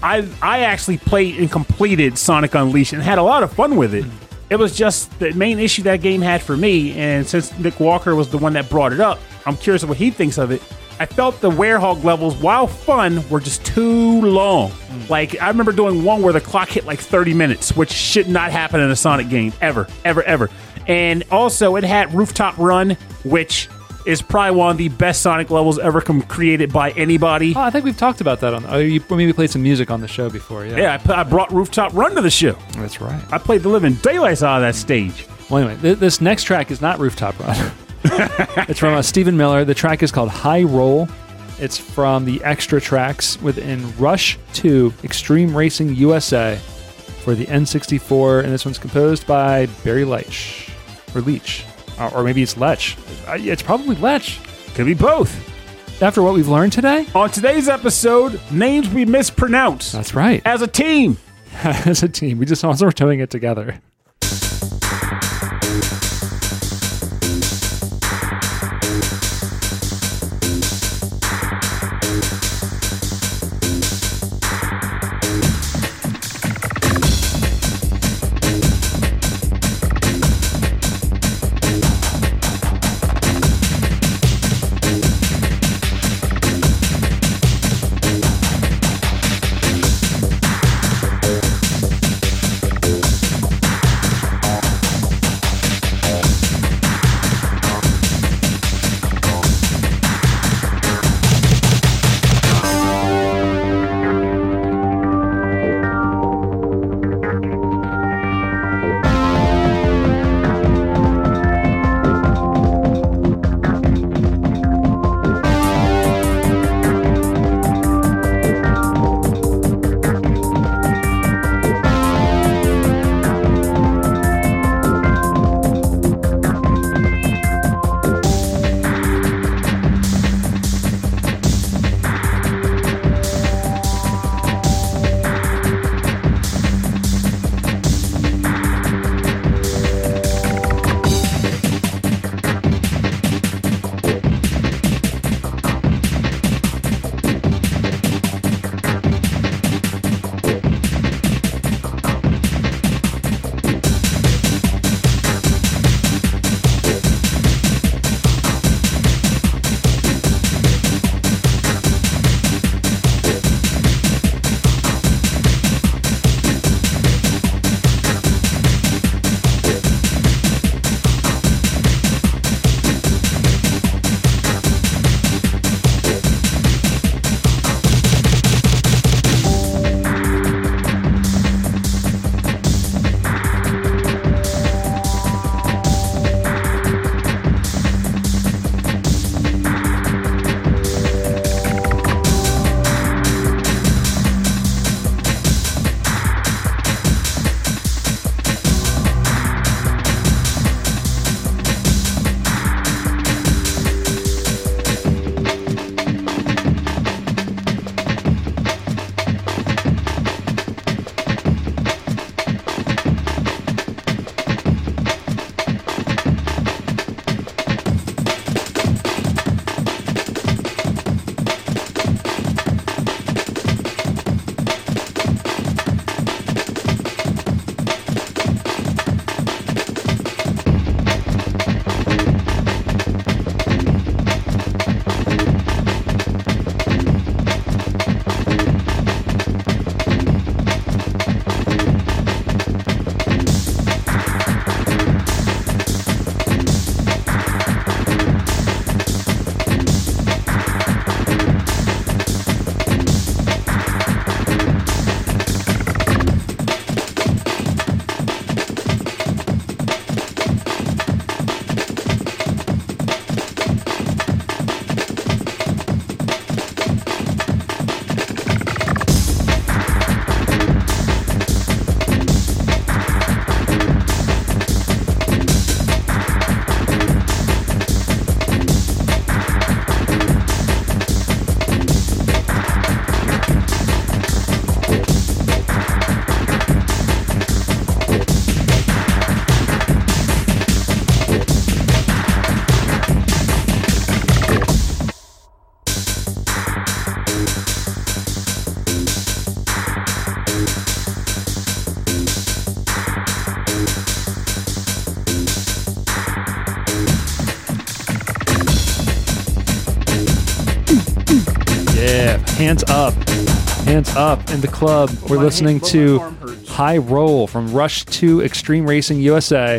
I I actually played and completed Sonic Unleashed and had a lot of fun with it. It was just the main issue that game had for me, and since Nick Walker was the one that brought it up, I'm curious what he thinks of it. I felt the Werehog levels, while fun, were just too long. Hmm. Like I remember doing one where the clock hit like 30 minutes, which should not happen in a Sonic game ever, ever, ever. And also, it had Rooftop Run, which is probably one of the best Sonic levels ever com- created by anybody. Oh, I think we've talked about that on. Oh, you maybe played some music on the show before. Yeah, Yeah, I, put, I brought Rooftop Run to the show. that's right. I played the living daylights out of that stage. Well, anyway, th- this next track is not Rooftop Run. it's from uh, Stephen Miller. The track is called High Roll. It's from the extra tracks within Rush 2 Extreme Racing USA for the N64, and this one's composed by Barry Leitch. Or Leach. Or, or maybe it's Lech. Uh, It's probably Lech. Could be both. After what we've learned today, On today's episode, names we mispronounce that's right. as a team. As a team, we just also we're doing it together. Hands up. Hands up in the club. We're listening hand- to my arm hurts. High Roll from Rush 2 Extreme Racing USA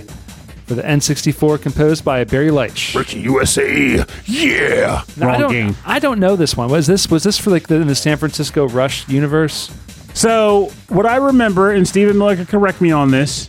for the N64 composed by Barry Leitch. Ricky USA. Yeah. Now, I Wrong don't, game. I don't know this one. Was this was this for like the, in the San Francisco Rush universe? So, what I remember, and Stephen Miller can correct me on this,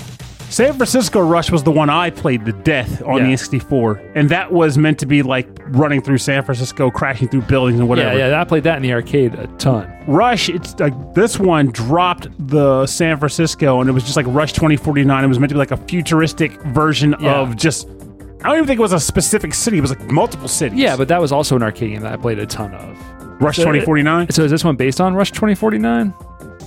San Francisco Rush was the one I played to death on Yeah. the N64, and that was meant to be like running through San Francisco, crashing through buildings and whatever. Yeah, yeah. I played that in the arcade a ton. Rush, it's like this one dropped the San Francisco, and it was just like Rush 2049. It was meant to be like a futuristic version Yeah. of just. I don't even think it was a specific city. It was like multiple cities. Yeah, but that was also an arcade game that I played a ton of. Rush So uh, it- 2049. So is this one based on Rush 2049?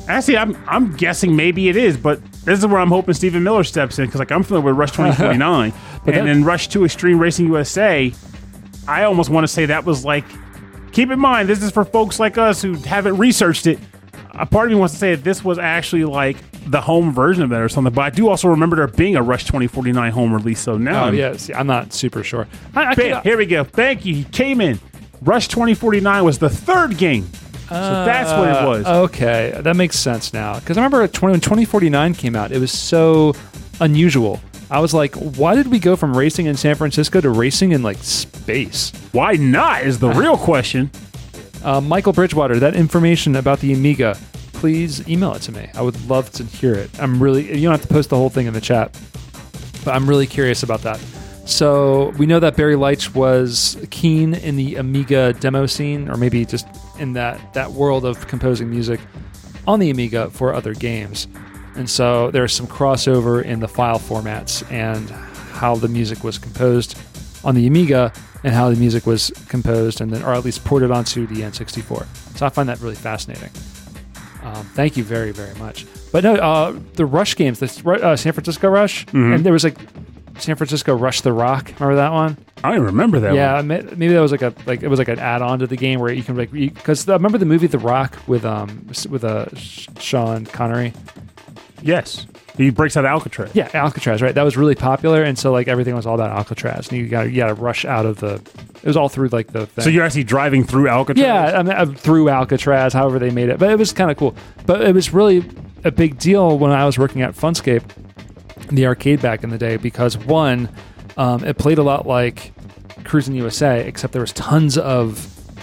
Actually, I'm I'm guessing maybe it is, but this is where I'm hoping Stephen Miller steps in because like I'm familiar with Rush 2049, and then Rush 2 Extreme Racing USA. I almost want to say that was like. Keep in mind, this is for folks like us who haven't researched it. A part of me wants to say that this was actually like the home version of that or something, but I do also remember there being a Rush 2049 home release. So now, Oh I'm- yeah, see, I'm not super sure. I, I Bam, could- here we go. Thank you. He came in. Rush 2049 was the third game, so that's what it was. Uh, okay, that makes sense now. Because I remember when 2049 came out, it was so unusual. I was like, why did we go from racing in San Francisco to racing in like space? Why not is the real question. Uh, Michael Bridgewater, that information about the Amiga, please email it to me. I would love to hear it. I'm really, you don't have to post the whole thing in the chat, but I'm really curious about that. So we know that Barry Leitch was keen in the Amiga demo scene, or maybe just in that, that world of composing music on the Amiga for other games. And so there's some crossover in the file formats and how the music was composed on the Amiga and how the music was composed and then, or at least ported onto the N64. So I find that really fascinating. Um, thank you very, very much. But no, uh, the Rush games, the uh, San Francisco Rush, and there was like San Francisco Rush the Rock. Remember that one? I remember that. Yeah, one. Maybe that was like a like it was like an add-on to the game where you can like because I remember the movie The Rock with um with uh Sean Connery. Yes. He breaks out of Alcatraz. Yeah, Alcatraz, right? That was really popular, and so like everything was all about Alcatraz, and you got you got to rush out of the. It was all through like the. Thing. So you're actually driving through Alcatraz? Yeah, I mean, uh, through Alcatraz, however they made it, but it was kind of cool. But it was really a big deal when I was working at Funscape, the arcade back in the day, because one, um, it played a lot like Cruis'n USA, except there was tons of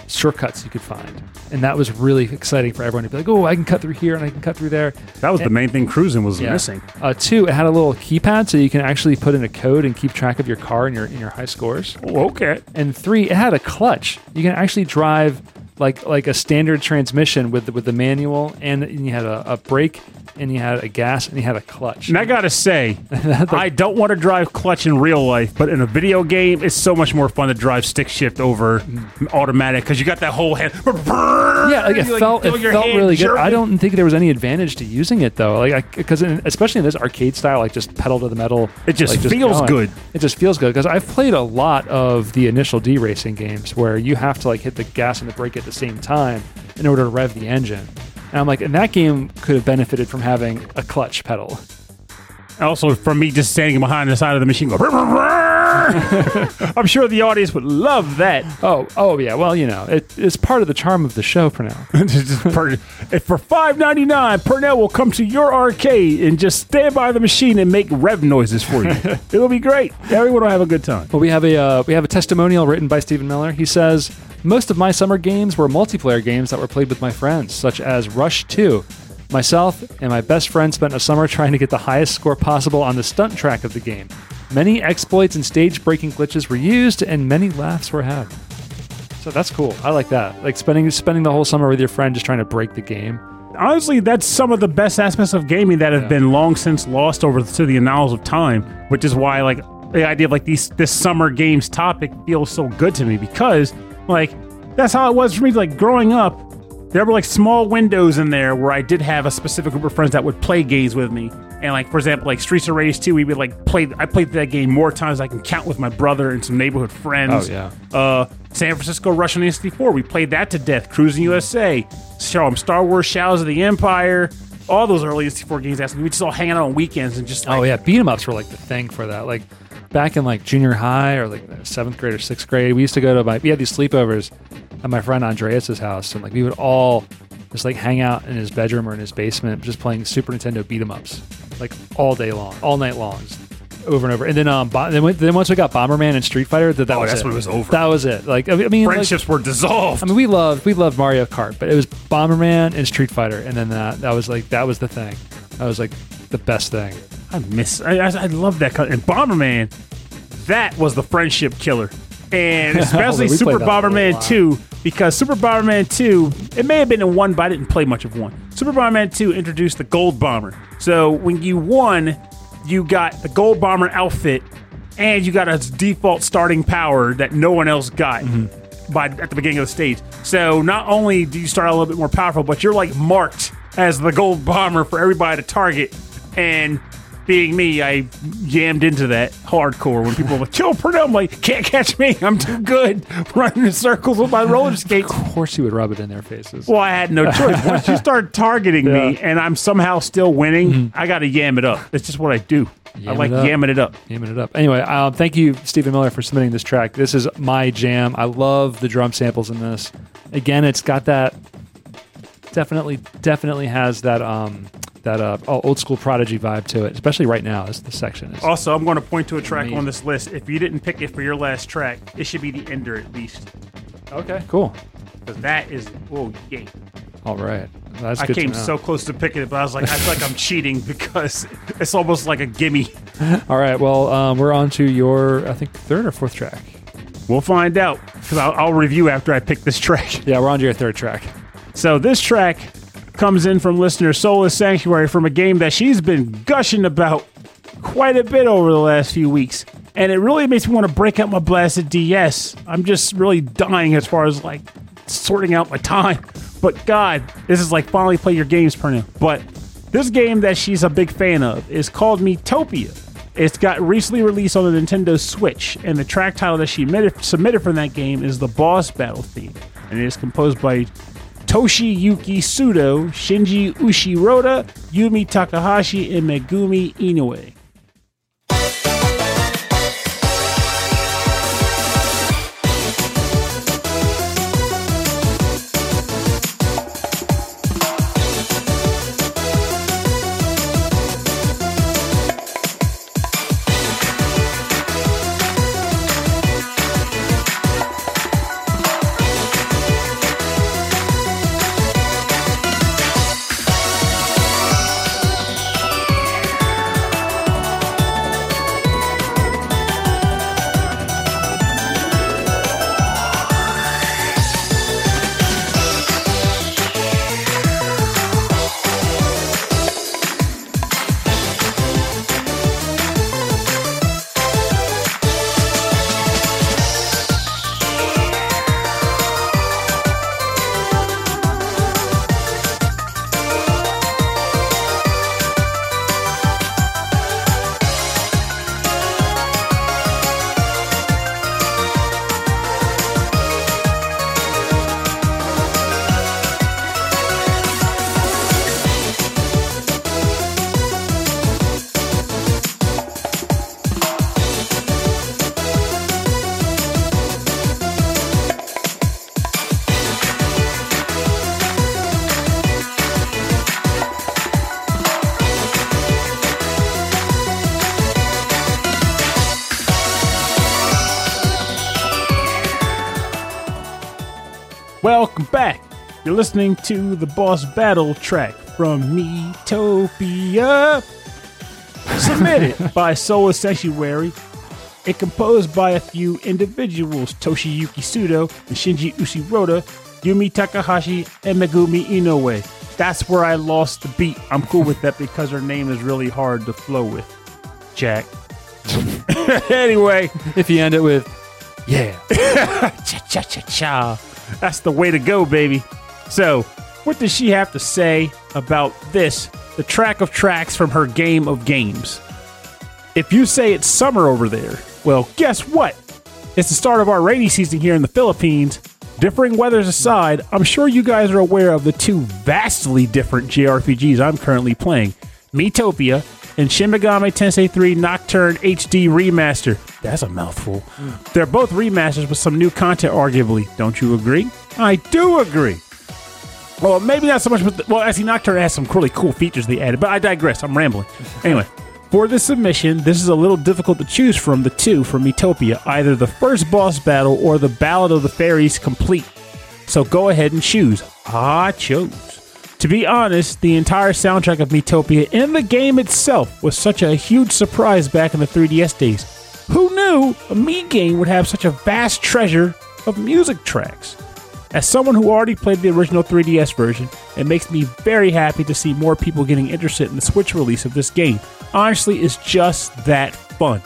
shortcuts you could find, and that was really exciting for everyone to be like, "Oh, I can cut through here and I can cut through there." That was the main thing cruising was Yeah. missing. Uh, two, it had a little keypad, so you can actually put in a code and keep track of your car and your and your high scores Oh, okay. and three, it had a clutch. You can actually drive like like a standard transmission with the, with the manual, and you had a, a brake, and you had a gas, and you had a clutch. And I gotta say, I don't want to drive clutch in real life, but in a video game, it's so much more fun to drive stick shift over automatic because you got that whole hand. yeah, like it You, felt feel it felt really good. I don't think there was any advantage to using it though, like because especially in this arcade style, like just pedal to the metal. It just like, feels going. good. It just feels good because I've played a lot of the initial D racing games where you have to like hit the gas and the brake at the same time in order to rev the engine. And I'm like, and that game could have benefited from having a clutch pedal. Also, from me just standing behind the side of the machine, go. I'm sure the audience would love that. Oh, oh yeah. Well, you know, it, it's part of the charm of the show for now. Just per- if for five ninety nine, Purnell will come to your arcade and just stand by the machine and make rev noises for you. It'll be great. Everyone will have a good time. Well, we have a uh, we have a testimonial written by Stephen Miller. He says most of my summer games were multiplayer games that were played with my friends, such as Rush 2. Myself and my best friend spent a summer trying to get the highest score possible on the stunt track of the game. Many exploits and stage-breaking glitches were used, and many laughs were had. So that's cool. I like that. Like spending spending the whole summer with your friend just trying to break the game. honestly, that's some of the best aspects of gaming that have been long since lost over to the annals of time, which is why like the idea of like these this summer games topic feels so good to me because like that's how it was for me. Like growing up, there were like small windows in there where I did have a specific group of friends that would play games with me. And like for example, like Streets of Rage 2, we would like play I played that game more times I can count with my brother and some neighborhood friends. Oh, yeah. Uh San Francisco Rush on N64, we played that to death. Cruis'n USA, show 'em Star Wars Shadows of the Empire, all those early N64 games. We just all hang out on weekends and just like Oh yeah, beat 'em ups were like the thing for that. Like back in like junior high or like seventh grade or sixth grade, we used to go to my we had these sleepovers, at my friend Andreas's house, and like we would all just like hang out in his bedroom or in his basement, just playing Super Nintendo beat 'em ups, like all day long, all night long, over and over. And then um, Bo- then, then once we got Bomberman and Street Fighter, that that Oh, was that's it. when it was over. That was it. Like I mean, mean, like- Friendships were dissolved. I mean, we loved we loved Mario Kart, but it was Bomberman and Street Fighter, and then that that was like that was the thing. I was like the best thing. I miss. I, I, I love that. And Bomberman, that was the friendship killer, and especially we Super played that a Bomberman. Two, because Super Bomberman Two, it may have been in one, but I didn't play much of one. Super Bomberman Two introduced the Gold Bomber. So when you won, you got the Gold Bomber outfit, and you got a default starting power that no one else got. Mm-hmm. By at the beginning of the stage, so not only do you start a little bit more powerful, but you're like marked as the gold bomber for everybody to target. And being me, I jammed into that hardcore when people were like, chill, Purdue. I'm like, can't catch me. I'm too good running in circles with my roller skates. Of course, you would rub it in their faces. Well, I had no choice. Once you start targeting me Yeah. Mm-hmm. and I'm somehow still winning, I got to yam it up. That's just what I do. I Yam like it up. yamming it up. Naming it up. Anyway, um, thank you, Stephen Miller, for submitting this track. This is my jam. I love the drum samples in this. Again, it's got that definitely, definitely has that um, that uh, old school Prodigy vibe to it, especially right now. as the section is. Also, I'm going to point to a track Amazing. on this list. If you didn't pick it for your last track, it should be the ender at least. Okay, cool. Because that is, oh, yay. All right, that's I came so close to picking it, but I was like, I feel like I'm cheating because it's almost like a gimme. All right, well, um, we're on to your, I think, third or fourth track. We'll find out because I'll, I'll review after I pick this track. Yeah, we're on to your third track. So this track comes in from listener Soulless Sanctuary from a game that she's been gushing about quite a bit over the last few weeks. And it really makes me want to break out my blasted DS. I'm just really dying as far as like sorting out my time. But God, this is like finally play your games, Perna. But this game that she's a big fan of is called Miitopia. It's got recently released on the Nintendo Switch, and the track title that she submitted from that game is the Boss Battle theme, and it is composed by Toshiyuki Sudo, Shinji Ushiroda, Yumi Takahashi, and Megumi Inoue. Listening to the boss battle track from Miitopia. Submitted by Soul Sanctuary and composed by a few individuals Toshiyuki Sudo and Shinji Ushiroda, Yumi Takahashi, and Megumi Inoue. That's where I lost the beat. I'm cool with that because her name is really hard to flow with. Jack. anyway, If you end it with, yeah, cha cha cha cha. That's the way to go, baby. So, what does she have to say about this, the track of tracks from her game of games? If you say it's summer over there, well, guess what? It's the start of our rainy season here in the Philippines. Differing weathers aside, I'm sure you guys are aware of the two vastly different JRPGs I'm currently playing Miitopia and Shin Megami Tensei 3 Nocturne HD Remaster. That's a mouthful. Mm. They're both remasters with some new content, arguably. Don't you agree? I do agree. Well, maybe not so much, but well, actually, Nocturne has some really cool features they added. But I digress. I'm rambling. Anyway, for this submission, this is a little difficult to choose from the two from Miitopia, either the first boss battle or the Ballad of the Fairies complete. So go ahead and choose. I chose. To be honest, the entire soundtrack of Miitopia and the game itself was such a huge surprise back in the 3DS days. Who knew a Mii game would have such a vast treasure of music tracks? As someone who already played the original 3DS version, it makes me very happy to see more people getting interested in the Switch release of this game. Honestly, it's just that fun.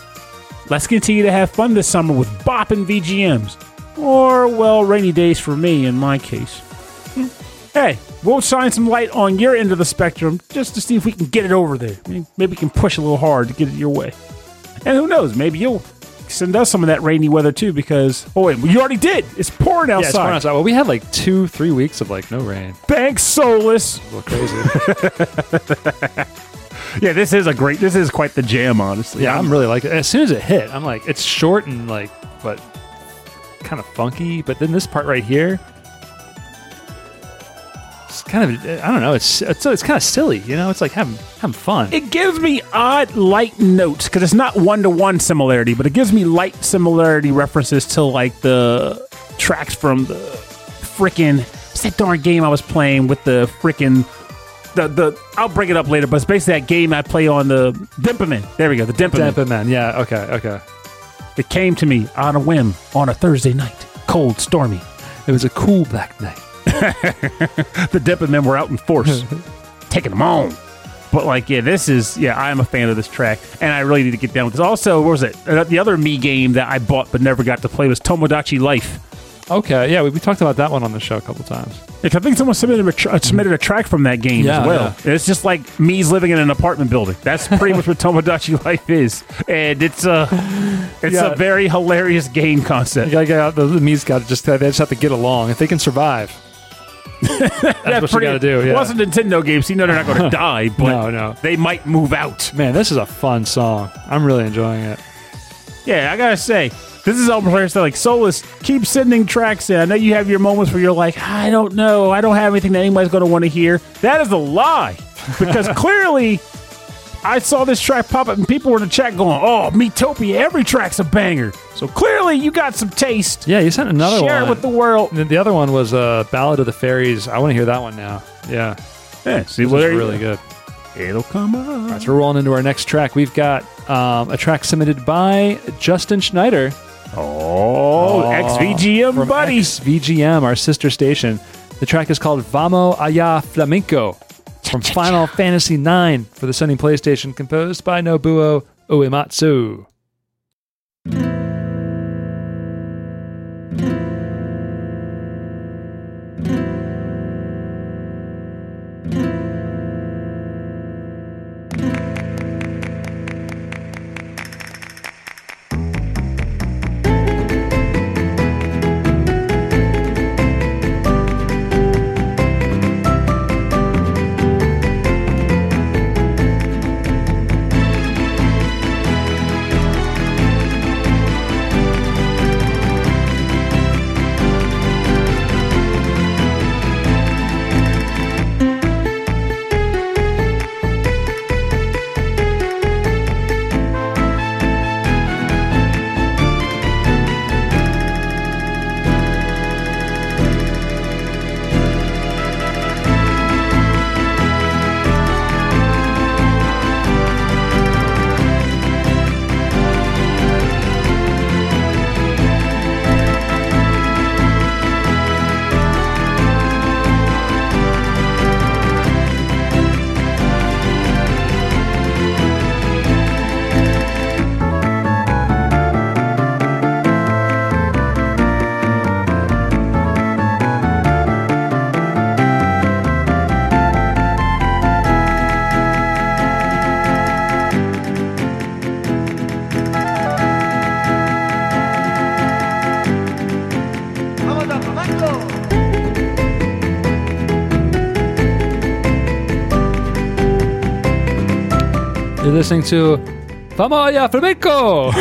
Let's continue to have fun this summer with bopping VGMs. Or, well, rainy days for me in my case. Hmm. Hey, we'll shine some light on your end of the spectrum just to see if we can get it over there. Maybe we can push a little hard to get it your way. And who knows, maybe you'll send us some of that rainy weather too because, oh, wait, you already did. It's pouring outside. Yeah, it's pouring outside. Well, we had like two, three weeks of like no rain. Thanks, Solus. A crazy. Yeah, this is a great, this is quite the jam, honestly. yeah, I'm really like it. As soon as it hit, I'm like, it's short and like, but kind of funky. But then this part right here, it's kind of, I don't know. It's it's, it's kind of silly, you know. It's like having having fun. It gives me odd light notes because it's not one to one similarity, but it gives me light similarity references to like the tracks from the freaking that darn game I was playing with the freaking the the I'll bring it up later, but it's basically that game I play on the Dimperman. There we go, the Dimperman. Dampen Yeah. Okay. Okay. It came to me on a whim on a Thursday night, cold, stormy. It was a cool black night. the Dippin' Men were out in force, taking them on. But like, yeah, this is yeah, I'm a fan of this track, and I really need to get down with this. Also, what was it? Uh, The other Mii game that I bought but never got to play was Tomodachi Life. Okay. Yeah, we, we talked about that one on the show a couple times. Like, I think someone submitted a, tr- uh, submitted a track from that game Yeah, as well. It's just like Mii's living in an apartment building. That's pretty much what Tomodachi Life is, and it's a it's Yeah. a very hilarious game concept. You gotta get out. The, the Mii's got to just they just have to get along. If they can survive, that's what you gotta do. It Yeah. wasn't Nintendo games. you know they're not going to die, but No, no. they might move out. Man, this is a fun song. I'm really enjoying it. Yeah, I gotta say, this is all players that like Solus. Keep sending tracks in. I know you have your moments where you're like, I don't know, I don't have anything that anybody's going to want to hear. That is a lie, because clearly, I saw this track pop up and people were in the chat going, "Oh, Miitopia, every track's a banger." So clearly, you got some taste. Yeah, you sent another Share one. Share it with the world. The, the other one was uh, Ballad of the Fairies. I want to hear that one now. Yeah, Yeah, see, is really go. good. It'll come up. All right, so we're rolling into our next track. We've got um, a track submitted by Justin Schneider. Oh, XVGM from buddy. XVGM, our sister station. The track is called Vamo Allá Flamenco from Final Fantasy IX for the Sony PlayStation, composed by Nobuo Uematsu. You're listening to Famaya Flamenco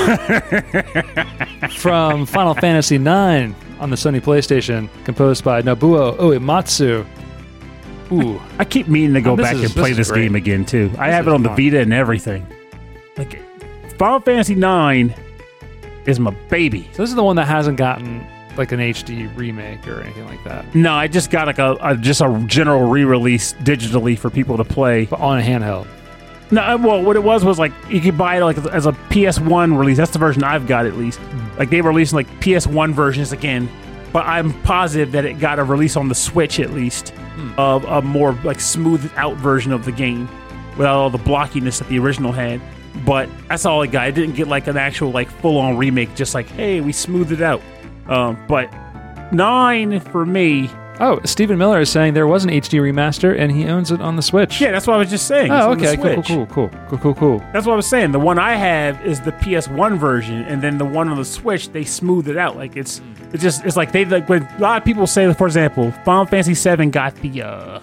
from Final Fantasy IX on the Sony PlayStation, composed by Nobuo Uematsu. Ooh, I keep meaning to go Oh, back is- and play this this, game again too. I have it on the fun. Vita and everything. Like Final Fantasy IX is my baby. so this is the one that hasn't gotten like an HD remake or anything like that, No, I just got like a, a just a general re-release digitally for people to play. but on a handheld. No, uh, well, what it was was like you could buy it like as a PS1 release. That's the version I've got at least. Like they released like PS1 versions again, but I'm positive that it got a release on the Switch at least of a more like smoothed out version of the game without all the blockiness that the original had. But that's all I got. It didn't get like an actual like full on remake. Just like hey, we smoothed it out. Um, but nine for me. Oh, Stephen Miller is saying there was an HD remaster and he owns it on the Switch. Yeah, that's what I was just saying. It's Oh, the okay. Cool, Switch. cool, cool, cool, cool, cool, cool. That's what I was saying. The one I have is the PS1 version, and then the one on the Switch, they smooth it out. Like it's, it's just, it's like they like when a lot of people say, for example, Final Fantasy VII got the, uh,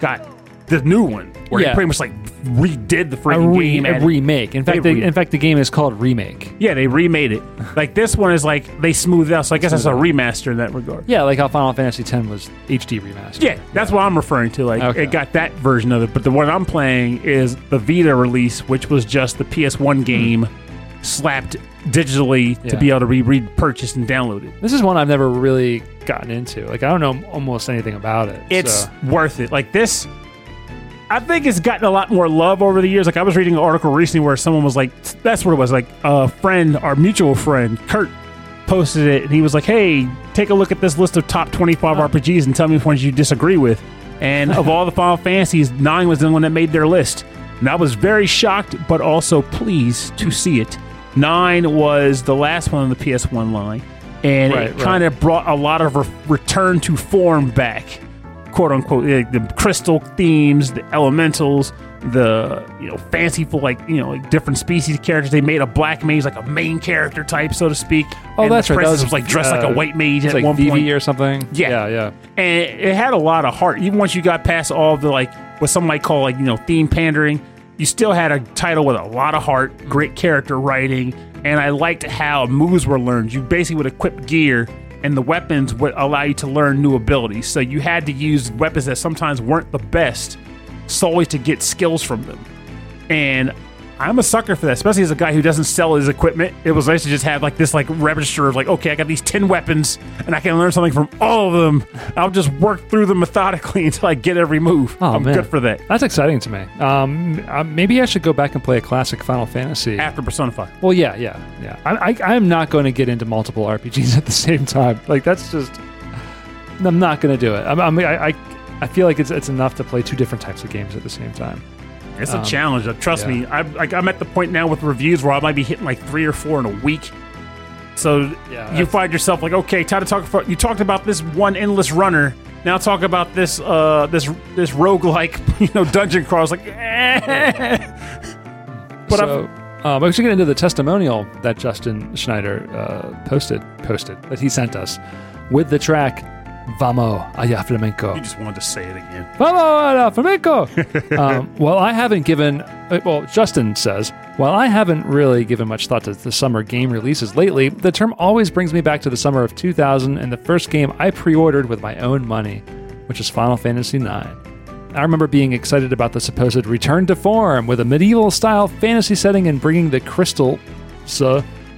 got the new one where Yeah. they pretty much like redid the freaking re- game. a remake. In fact, They the, re- in fact, the game is called Remake. yeah, they remade it. Like this one is like they smoothed out. So I guess that's a remaster in that regard. Yeah, like how Final Fantasy X was HD remastered. Yeah, that's what I'm referring to. Like Okay. it got that version of it, but the one I'm playing is the Vita release, which was just the PS1 game slapped digitally to Hmm. Be able to be repurchased and downloaded. This is one I've never really gotten into. Like I don't know almost anything about it. It's so- worth it. Like this, I think it's gotten a lot more love over the years. Like I was reading an article recently where someone was like, "That's what it was." Like a friend, our mutual friend, Kurt, posted it, and he was like, "Hey, take a look at this list of top 25 RPGs and tell me which ones you disagree with." And of all the Final Fantasies, nine was the one that made their list. And I was very shocked, but also pleased to see it. Nine was the last one on the PS1 line, and Right, it kind of brought a lot of re- return to form back quote unquote like the crystal themes, the elementals, the you know fanciful like you know like different species of characters. They made a black mage like a main character type, so to speak. Oh, And that's the right. That was, was like dressed like uh, a white mage at like one Vivi point, or something. Yeah. yeah, yeah. and it had a lot of heart. Even once you got past all the like what some might call like you know theme pandering, you still had a title with a lot of heart, great character writing, and I liked how moves were learned. You basically would equip gear, and the weapons would allow you to learn new abilities. So you had to use weapons that sometimes weren't the best solely to get skills from them. And I'm a sucker for that, especially as a guy who doesn't sell his equipment. It was nice to just have like this like register of like, okay, I got these ten weapons, and I can learn something from all of them. I'll just work through them methodically until I get every move. Oh, I'm man. good for that. That's exciting to me. Um, uh, maybe I should go back and play a classic Final Fantasy. After Persona 5. Well, yeah, yeah, yeah. I, I, I'm not going to get into multiple RPGs at the same time. Like that's just, I'm not going to do it. I'm, I'm, I, I, I feel like it's it's enough to play two different types of games at the same time. It's a Um, challenge. uh, Trust yeah. me. I, like, I'm at the point now with reviews where I might be hitting like three or four in a week. So Yeah, you find yourself like, okay, time to talk. For, you talked about this one endless runner. Now talk about this uh this this roguelike you know dungeon crawl. Like, eh. but I'm, so, um, I should get into the testimonial that Justin Schneider uh, posted posted that he sent us with the track "Vamos allá flamenco." you just wanted to say it again. Vamos allá flamenco. um, well, I haven't given. uh, Well, Justin says, while I haven't really given much thought to the summer game releases lately, the term always brings me back to the summer of 2000 and the first game I pre-ordered with my own money, which is Final Fantasy IX. I remember being excited about the supposed return to form with a medieval style fantasy setting and bringing the crystal,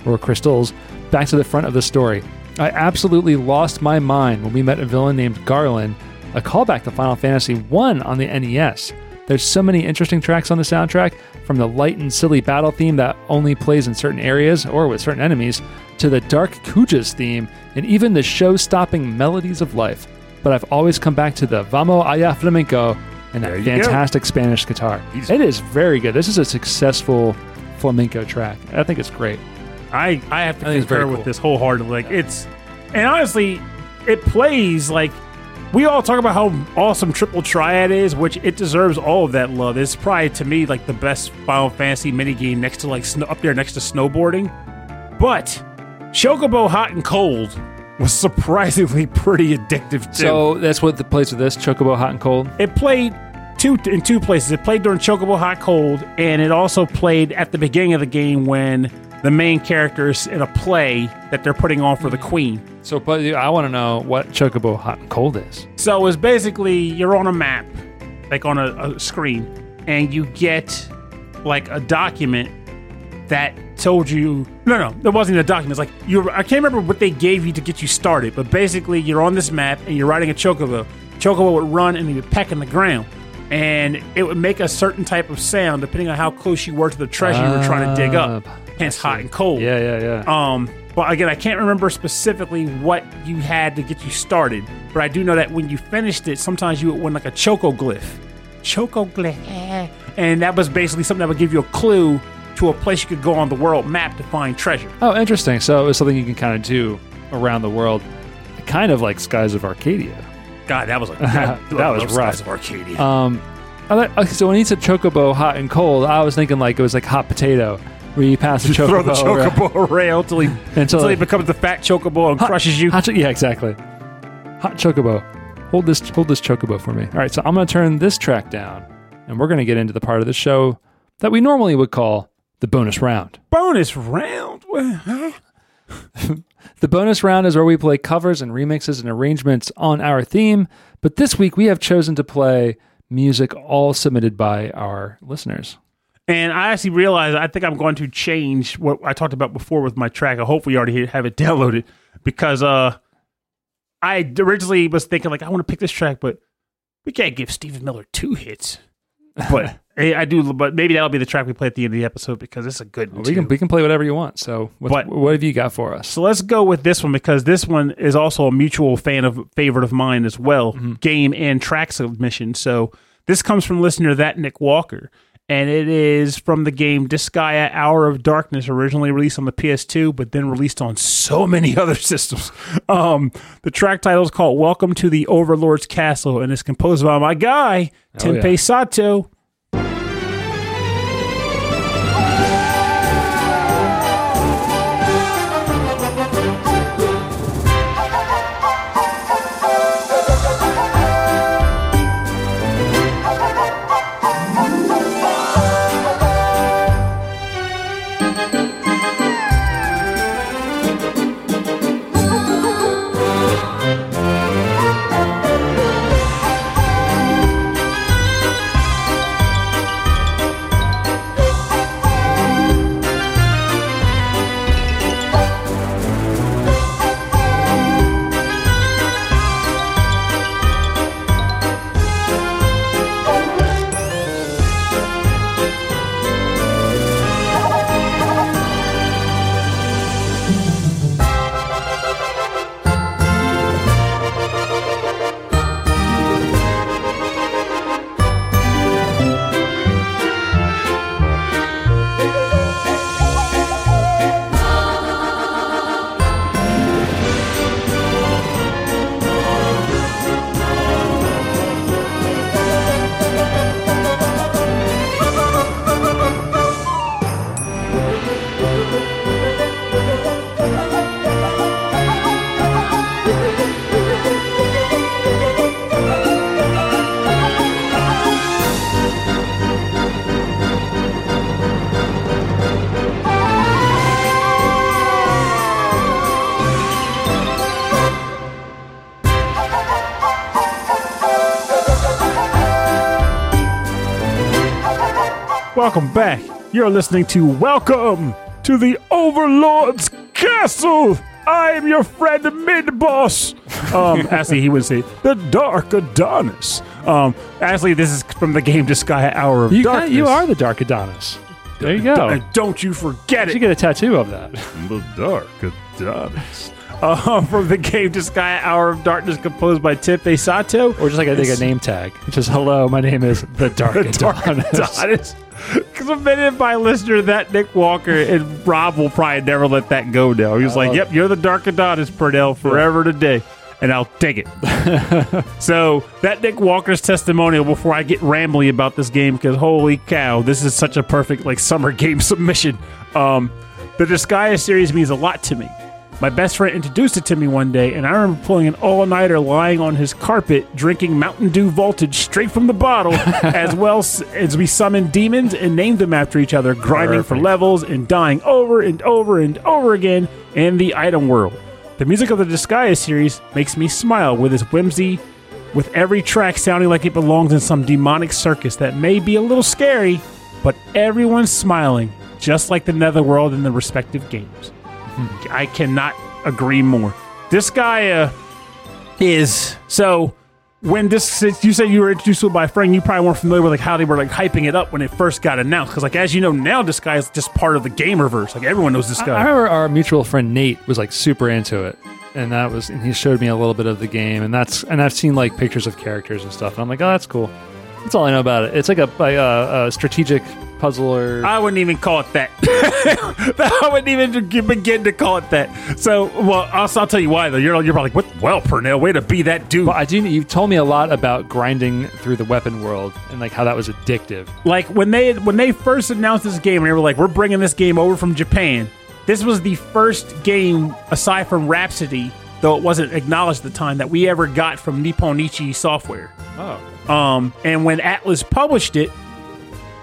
or crystals, back to the front of the story. I absolutely lost my mind when we met a villain named Garland, a callback to Final Fantasy I on the NES. There's so many interesting tracks on the soundtrack, from the light and silly battle theme that only plays in certain areas or with certain enemies, to the dark Kujas theme, and even the show stopping melodies of life. But I've always come back to the Vamos allá flamenco and that you go. fantastic Spanish guitar. He's- It is very good. This is a successful flamenco track. I think it's great. I I have to I concur with cool. this wholeheartedly. Like it's, and honestly, it plays like we all talk about how awesome Triple Triad is, which it deserves all of that love. It's probably to me like the best Final Fantasy minigame next to like snow, up there next to snowboarding. But Chocobo Hot and Cold was surprisingly pretty addictive too. So that's what the plays with this Chocobo Hot and Cold. it played two in two places. It played during Chocobo Hot Cold, and it also played at the beginning of the game when the main characters in a play that they're putting on for the Queen. So, but I want to know what Chocobo Hot and Cold is. So it's basically you're on a map, like on a, a screen, and you get like a document that told you no no it wasn't a document it's like you i can't remember what they gave you to get you started but basically you're on this map and you're riding a chocobo chocobo would run and he would peck in the ground and it would make a certain type of sound depending on how close you were to the treasure you were trying to dig up Ah, hence hot and cold Yeah, yeah, yeah. um, but again, I can't remember specifically what you had to get you started. But I do know that when you finished it, sometimes you would win like a choco glyph. chocoglyph. Chocoglyph. And that was basically something that would give you a clue to a place you could go on the world map to find treasure. oh, interesting. So it was something you can kind of do around the world, kind of like Skies of Arcadia. God, that was like that, That was rough. guys of Arcadia. Um, I like- okay, so when he said chocobo hot and cold, I was thinking like it was like hot potato, where you pass the chocobo, Throw the around- chocobo rail until he until, until he becomes the fat chocobo and Hot- crushes you. Hot yeah, exactly. Hot chocobo. Hold this hold this chocobo for me. All right, so I'm going to turn this track down, and we're going to get into the part of the show that we normally would call the bonus round. Bonus round. The bonus round is where we play covers and remixes and arrangements on our theme, but this week we have chosen to play music all submitted by our listeners. And I actually realized I think I'm going to change what I talked about before with my track. I hope we already have it downloaded because uh, I originally was thinking like I want to pick this track, but we can't give Stephen Miller two hits. But I I do, but maybe that'll be the track we play at the end of the episode because it's a good one. We can we can play whatever you want. So what But- what have you got for us? So let's go with this one because this one is also a mutual fan of favorite of mine as well, game and track submission. So this comes from listener that Nick Walker, and it is from the game Disgaea Hour of Darkness, originally released on the PS2, but then released on so many other systems. Um, the track title is called "Welcome to the Overlord's Castle" and is composed by my guy Tenpei yeah. Sato. Welcome back. You're listening to Welcome to the Overlord's Castle. I am your friend, the mid boss. Um, actually, he would say the Dark Adonis. Um, actually, this is from the game Disgaea Hour of You Darkness. you are the Dark Adonis. There you go. And don't you forget it. You it. should get a tattoo of that. The Dark Adonis. Uh, from the game Disgaea Hour of Darkness, composed by Tenpei Sato. Or just like I think a name tag. Which is hello, my name is the Dark Dark Adonis. Adonis. Submitted by listener that Nick Walker and Rob will probably never let that go now. He was like, love "Yep, you're the Dark Adonis, Purnell, forever today." And I'll take it. so that Nick Walker's testimonial before I get rambly about this game because holy cow, this is such a perfect like summer game submission. Um, the Disgaea series means a lot to me. My best friend introduced it to me one day, and I remember pulling an all nighter lying on his carpet, drinking Mountain Dew Voltage straight from the bottle, as well as we summoned demons and named them after each other, grinding for levels and dying over and over and over again in the item world. The music of the Disgaea series makes me smile with its whimsy, with every track sounding like it belongs in some demonic circus that may be a little scary, but everyone's smiling, just like the Netherworld in the respective games. I cannot agree more. This guy uh, is so. When this, you said you were introduced to it by a friend, you probably weren't familiar with like how they were like hyping it up when it first got announced. Because like as you know now, this guy is just part of the gamerverse. Like everyone knows this I guy. remember our mutual friend Nate was like super into it, and that was and he showed me a little bit of the game, and that's and I've seen like pictures of characters and stuff, and I'm like, oh, that's cool. That's all I know about it. It's like a like a, a strategic puzzler. I wouldn't even call it that. I wouldn't even begin to call it that. So, well, I'll, I'll tell you why though. You're you're probably like, what? Well, Purnell, way to be that dude. But I do. You've told me a lot about grinding through the weapon world and like how that was addictive. like when they when they first announced this game, and they were like, "We're bringing this game over from Japan." This was the first game, aside from Rhapsody, though it wasn't acknowledged at the time, that we ever got from Nippon Ichi Software. Oh, Um, and when Atlus published it,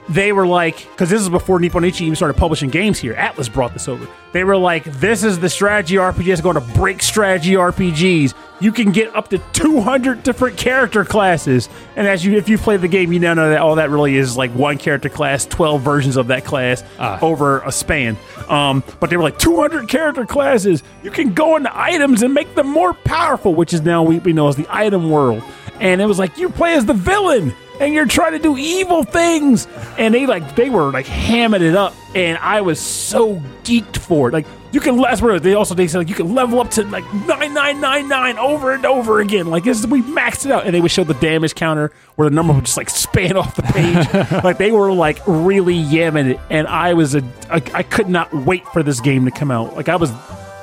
they were like, because this is before Nippon Ichi even started publishing games here. Atlus brought this over. They were like, this is the strategy RPG that's going to break strategy RPGs. You can get up to 200 different character classes. And as you, if you play the game, you now know that all that really is like one character class, 12 versions of that class Ah. over a span. Um, but they were like 200 character classes. You can go into items and make them more powerful, which is now we, we know as the item world. And it was like you play as the villain and you're trying to do evil things. And they like they were like hamming it up, and I was so geeked for it. Like you can that's where they also they said like you can level up to like nine nine nine nine over and over again. Like this we maxed it out, and they would show the damage counter where the number would just like span off the page. like they were like really yamming it, and I was a I, I could not wait for this game to come out. Like I was.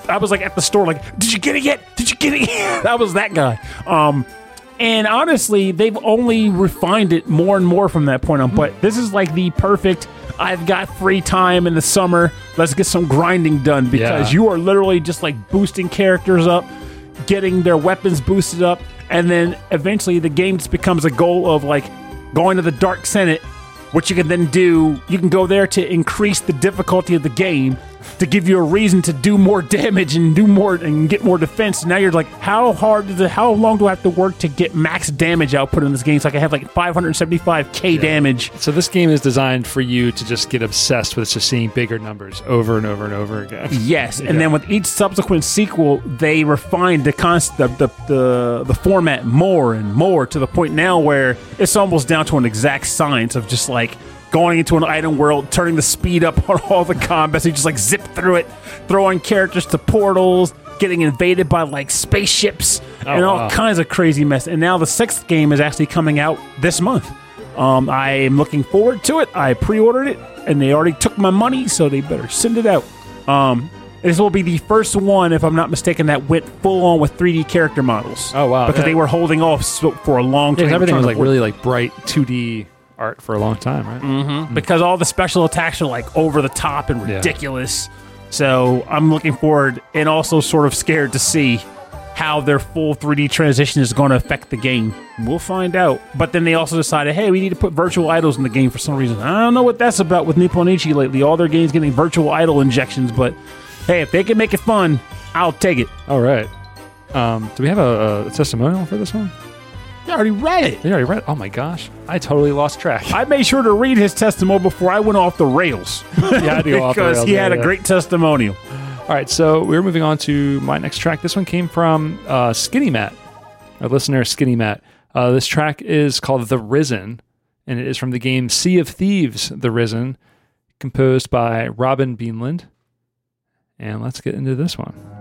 I was like at the store, like, did you get it yet? Did you get it yet? that was that guy. Um, and honestly, they've only refined it more and more from that point on. But this is like the perfect. I've got free time in the summer. Let's get some grinding done because Yeah. you are literally just like boosting characters up, getting their weapons boosted up, and then eventually the game just becomes a goal of like going to the Dark Senate, which you can then do. You can go there to increase the difficulty of the game to give you a reason to do more damage and do more and get more defense. Now you're like, how hard is it? How long do I have to work to get max damage output in this game so I can have like 575k damage? so this game is designed for you to just get obsessed with just seeing bigger numbers over and over and over again. Yes, and then with each subsequent sequel, they refined the concept, the, the the the format more and more to the point now where it's almost down to an exact science of just like going into an item world, turning the speed up on all the combat, so you just like zip through it, throwing characters to portals, getting invaded by like spaceships, and all wow. kinds of crazy mess. And now the sixth game is actually coming out this month. Um, I am looking forward to it. I pre-ordered it, and they already took my money, so they better send it out. Um, this will be the first one, if I'm not mistaken, that went full on with 3D character models. Oh, wow. Because Yeah. they were holding off for a long Yeah, time. 'cause everything was like really like bright 2D art for a long time, right? Mm-hmm. because all the special attacks are like over the top and Yeah. ridiculous. So I'm looking forward and also sort of scared to see how their full 3D transition is going to affect the game. We'll find out. But then they also decided, hey, we need to put virtual idols in the game for some reason. I don't know what that's about with Nippon Ichi lately. All their games getting virtual idol injections, but hey, if they can make it fun, I'll take it. All right. Um, do we have a, a testimonial for this one? I already read it. You already read. Oh my gosh, I totally lost track. I made sure to read his testimonial before I went off the rails yeah, I do off the because rails, he yeah, had a yeah. great testimonial. All right, so we're moving on to my next track. This one came from uh, Skinny Matt, a listener, Skinny Matt. Uh, this track is called The Risen, and it is from the game Sea of Thieves The Risen, composed by Robin Beanland. And let's get into this one.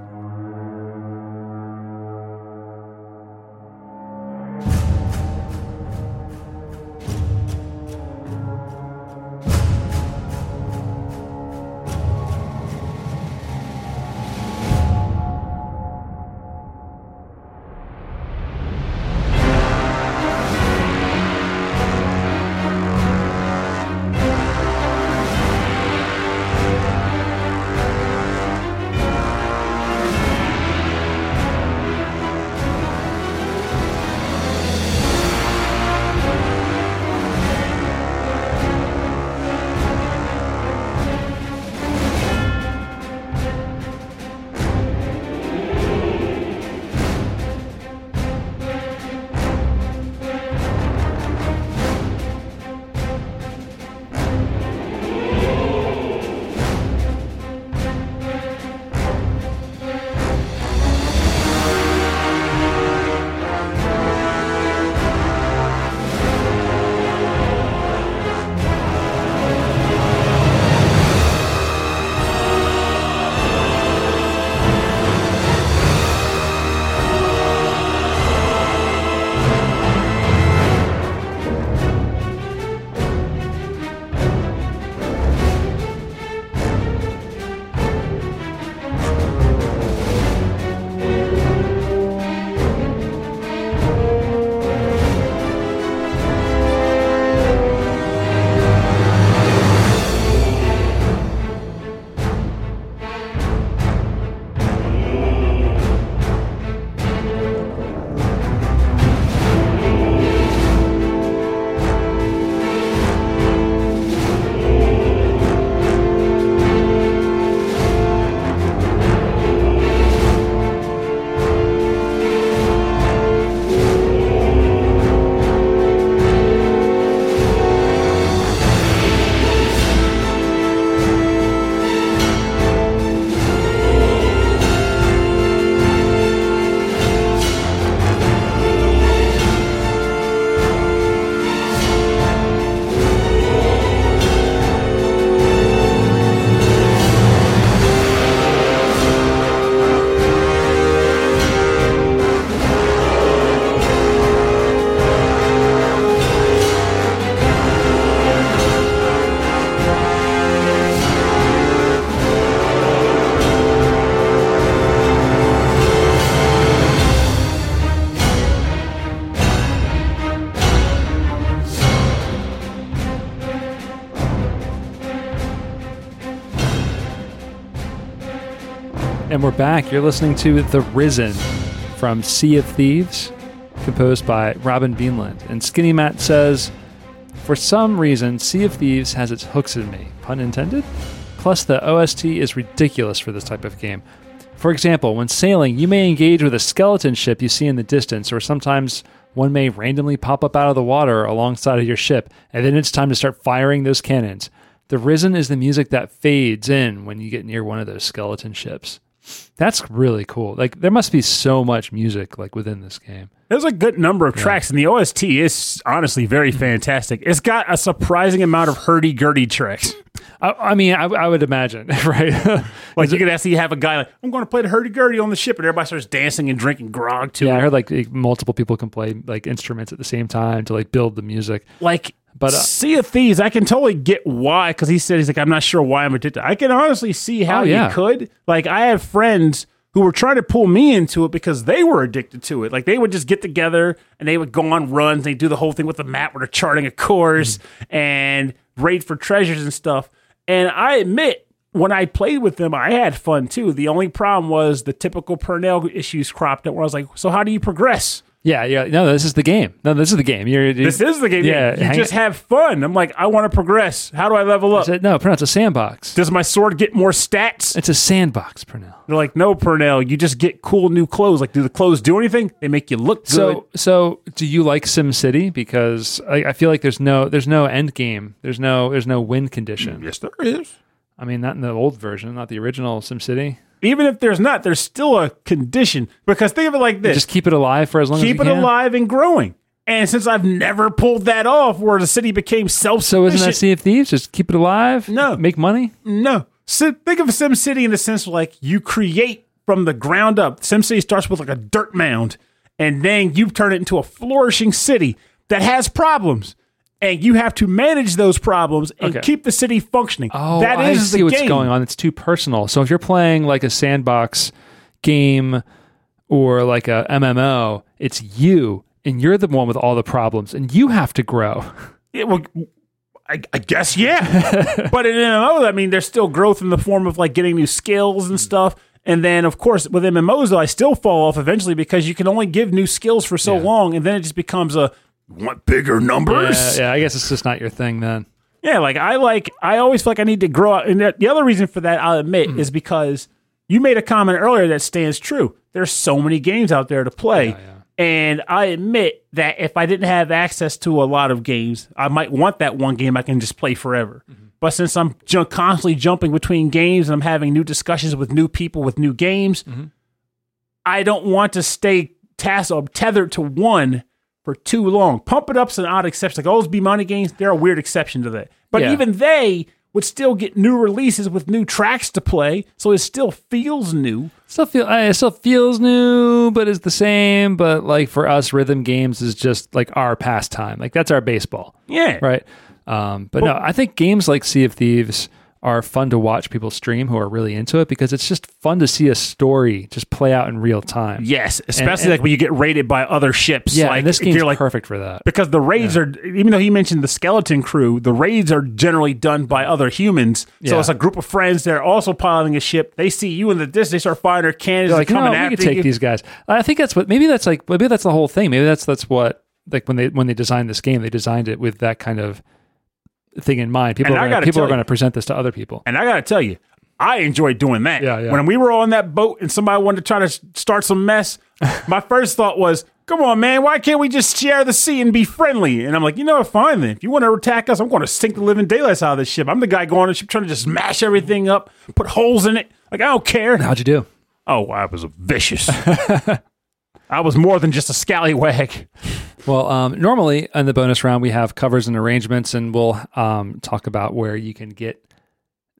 Back. You're listening to The Risen from Sea of Thieves, composed by Robin Beanland. And Skinny Matt says, For some reason, Sea of Thieves has its hooks in me. Pun intended? Plus, the OST is ridiculous for this type of game. For example, when sailing, you may engage with a skeleton ship you see in the distance, or sometimes one may randomly pop up out of the water alongside of your ship, and then it's time to start firing those cannons. The Risen is the music that fades in when you get near one of those skeleton ships. That's really cool. Like there must be so much music like within this game. There's a good number of tracks, and the OST is honestly very fantastic. It's got a surprising amount of hurdy gurdy tracks. I, I mean, I, I would imagine, right? Like you could actually have a guy like, I'm going to play the hurdy gurdy on the ship, and everybody starts dancing and drinking grog too. yeah, I heard like multiple people can play like instruments at the same time to like build the music. Like, But, uh, Sea of Thieves, I can totally get why, because he said he's like, I'm not sure why I'm addicted. I can honestly see how Oh, yeah. you could. Like, I have friends who were trying to pull me into it because they were addicted to it. Like, they would just get together and they would go on runs. They do the whole thing with the map where they're charting a course Mm-hmm. and raid for treasures and stuff. And I admit, when I played with them, I had fun too. The only problem was the typical Purnell issues cropped up where I was like, so how do you progress? Yeah, yeah. No, this is the game. No, this is the game. You're, you're This is the game. Yeah, you just have fun. I'm like, I want to progress. How do I level up? no, Purnell, it's a sandbox. Does my sword get more stats? It's a sandbox, Purnell. They're like, no, Purnell, you just get cool new clothes. Like, do the clothes do anything? They make you look good. So, so do you like SimCity? Because I, I feel like there's no there's no end game. There's no there's no win condition. yes, there is. I mean, not in the old version, not the original SimCity. Even if there's not, there's still a condition. Because think of it like this Just keep it alive for as long keep as it can. Keep it alive and growing. And since I've never pulled that off where the city became self So isn't that Sea of Thieves? Just keep it alive. No. make money. no. So think of Sim City in the sense of like you create from the ground up. Sim City starts with like a dirt mound, and then you turn it into a flourishing city that has problems. And you have to manage those problems and Okay. keep the city functioning. Oh, that I see the what's game. going on. It's too personal. So if you're playing like a sandbox game or like a MMO, it's you and you're the one with all the problems and you have to grow. Yeah, well, I, I guess yeah. but in MMO, I mean, there's still growth in the form of like getting new skills and stuff. And then, of course, with MMOs, though, I still fall off eventually because you can only give new skills for so Yeah. long, and then it just becomes a want bigger numbers. Yeah, yeah, I guess it's just not your thing then. Yeah, like I like I always feel like I need to grow up. And that, the other reason for that, I'll admit, Mm-hmm. is because you made a comment earlier that stands true. There's so many games out there to play. And I admit that if I didn't have access to a lot of games, I might want that one game I can just play forever. Mm-hmm. But since I'm ju- constantly jumping between games and I'm having new discussions with new people with new games, Mm-hmm. I don't want to stay tasseled, tethered to one for too long. Pump it up's an odd exception. Like all those BEMANI games, they're a weird exception to that. But Yeah. even they would still get new releases with new tracks to play, so it still feels new. Still feel uh, it still feels new, but it's the same. But like for us, rhythm games is just like our pastime. Like that's our baseball, Yeah. right? Um, but no, I think games like Sea of Thieves are fun to watch people stream who are really into it because it's just fun to see a story just play out in real time. Yes, especially and- like when you get raided by other ships. Yeah, like and this if game's like perfect for that. because the raids are even though he mentioned the skeleton crew, the raids are generally done by other humans. So Yeah. it's a group of friends. They're also piloting a ship. They see you in the distance. They start firing their cannons. They're like, They're no, coming we after could take you. these guys. I think that's what maybe that's like maybe that's the whole thing. Maybe that's that's what like when they when they designed this game, they designed it with that kind of thing in mind. People And are gonna, people are going to present this to other people. And I got to tell you, I enjoyed doing that. Yeah, yeah. When we were on that boat and somebody wanted to try to start some mess, my first thought was, come on, man, why can't we just share the sea and be friendly? And I'm like, you know what, fine then. If you want to attack us, I'm going to sink the living daylights out of this ship. I'm the guy going on the ship trying to just smash everything up, put holes in it. Like, I don't care. How'd you do? Oh, I was vicious. I was more than just a scallywag. Well, um, normally in the bonus round we have covers and arrangements, and we'll um, talk about where you can get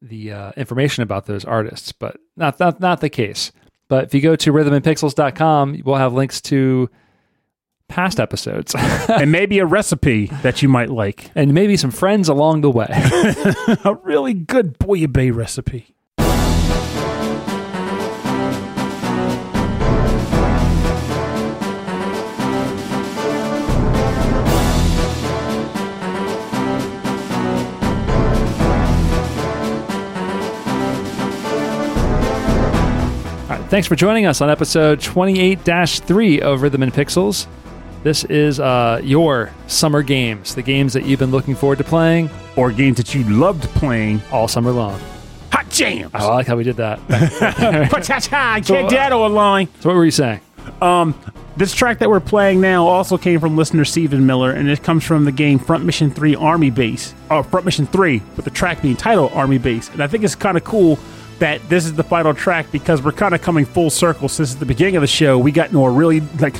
the uh, information about those artists, but not not not the case. But if you go to rhythmandpixels.com, we'll have links to past episodes and maybe a recipe that you might like. and maybe some friends along the way. A really good bouillabaisse recipe. Thanks for joining us on episode 28 3 of Rhythm and Pixels. This is uh, your summer games, the games that you've been looking forward to playing Or games that you loved playing. all summer long. Hot jams. Oh, I like how we did that. I can't do that online. so, what were you saying? Um, this track that we're playing now also came from listener Stephen Miller, and it comes from the game Front Mission 3 Army Base. Oh, Front Mission 3, with the track being titled Army Base. And I think it's kind of cool that this is the final track because we're kind of coming full circle since the beginning of the show we got into a really like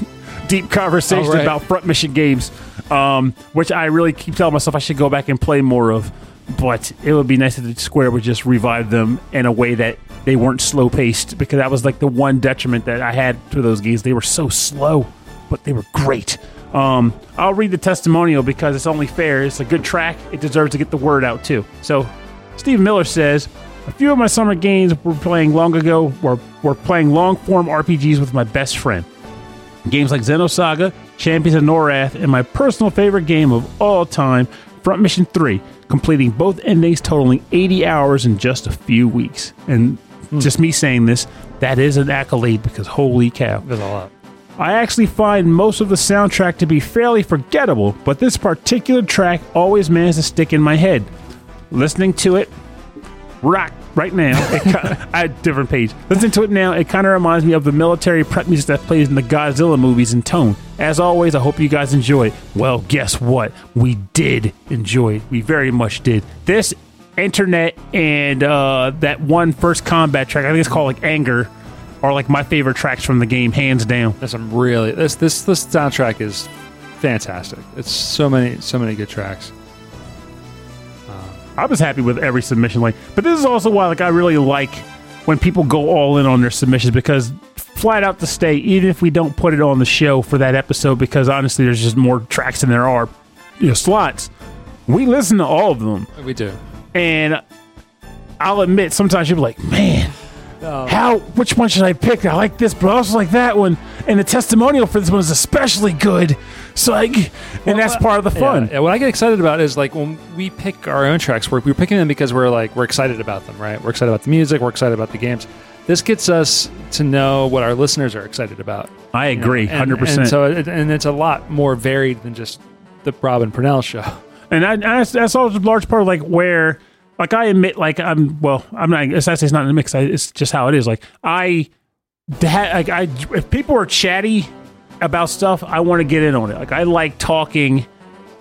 deep conversation right. about Front Mission games, um, which I really keep telling myself I should go back and play more of. But it would be nice if the Square would just revive them in a way that they weren't slow paced because that was like the one detriment that I had to those games. They were so slow, but they were great. Um, I'll read the testimonial because it's only fair. It's a good track. It deserves to get the word out too. So, Steve Miller says, a few of my summer games were playing long ago were, were playing long form RPGs with my best friend. Games like Xenosaga, Champions of Norath, and my personal favorite game of all time, Front Mission 3, completing both endings totaling 80 hours in just a few weeks. And hmm. just me saying this, that is an accolade because holy cow. There's a lot. I actually find most of the soundtrack to be fairly forgettable, but this particular track always manages to stick in my head. Listening to it, rock right now. It ki- I had a different page. Listen to it now, it kind of reminds me of the military prep music that plays in the Godzilla movies in tone. As always, I hope you guys enjoy it. Well, guess what? We did enjoy it. We very much did. This internet and uh, that one first combat track, I think it's called like Anger, are like my favorite tracks from the game, hands down. There's some really this this this soundtrack is fantastic. It's so many so many good tracks. I was happy with every submission like but this is also why like I really like when people go all in on their submissions because flat out to stay even if we don't put it on the show for that episode because honestly there's just more tracks than there are you know slots. We listen to all of them. We do. and I'll admit sometimes you'll be like man Oh. how which one should I pick? I like this but I also like that one. And the testimonial for this one is especially good so like and that's part of the fun Yeah, yeah, what I get excited about is like when we pick our own tracks, we're, we're picking them because we're like we're excited about them, right? We're excited about the music, we're excited about the games. This gets us to know what our listeners are excited about. I you know? agree And- hundred And percent so, it, and it's a lot more varied than just the Robin Purnell show. and I, that's, that's also a large part of like where like I admit like I'm well I'm not it's actually it's not in the mix I, it's just how it is like I that like I if people are chatty about stuff I want to get in on it like I like talking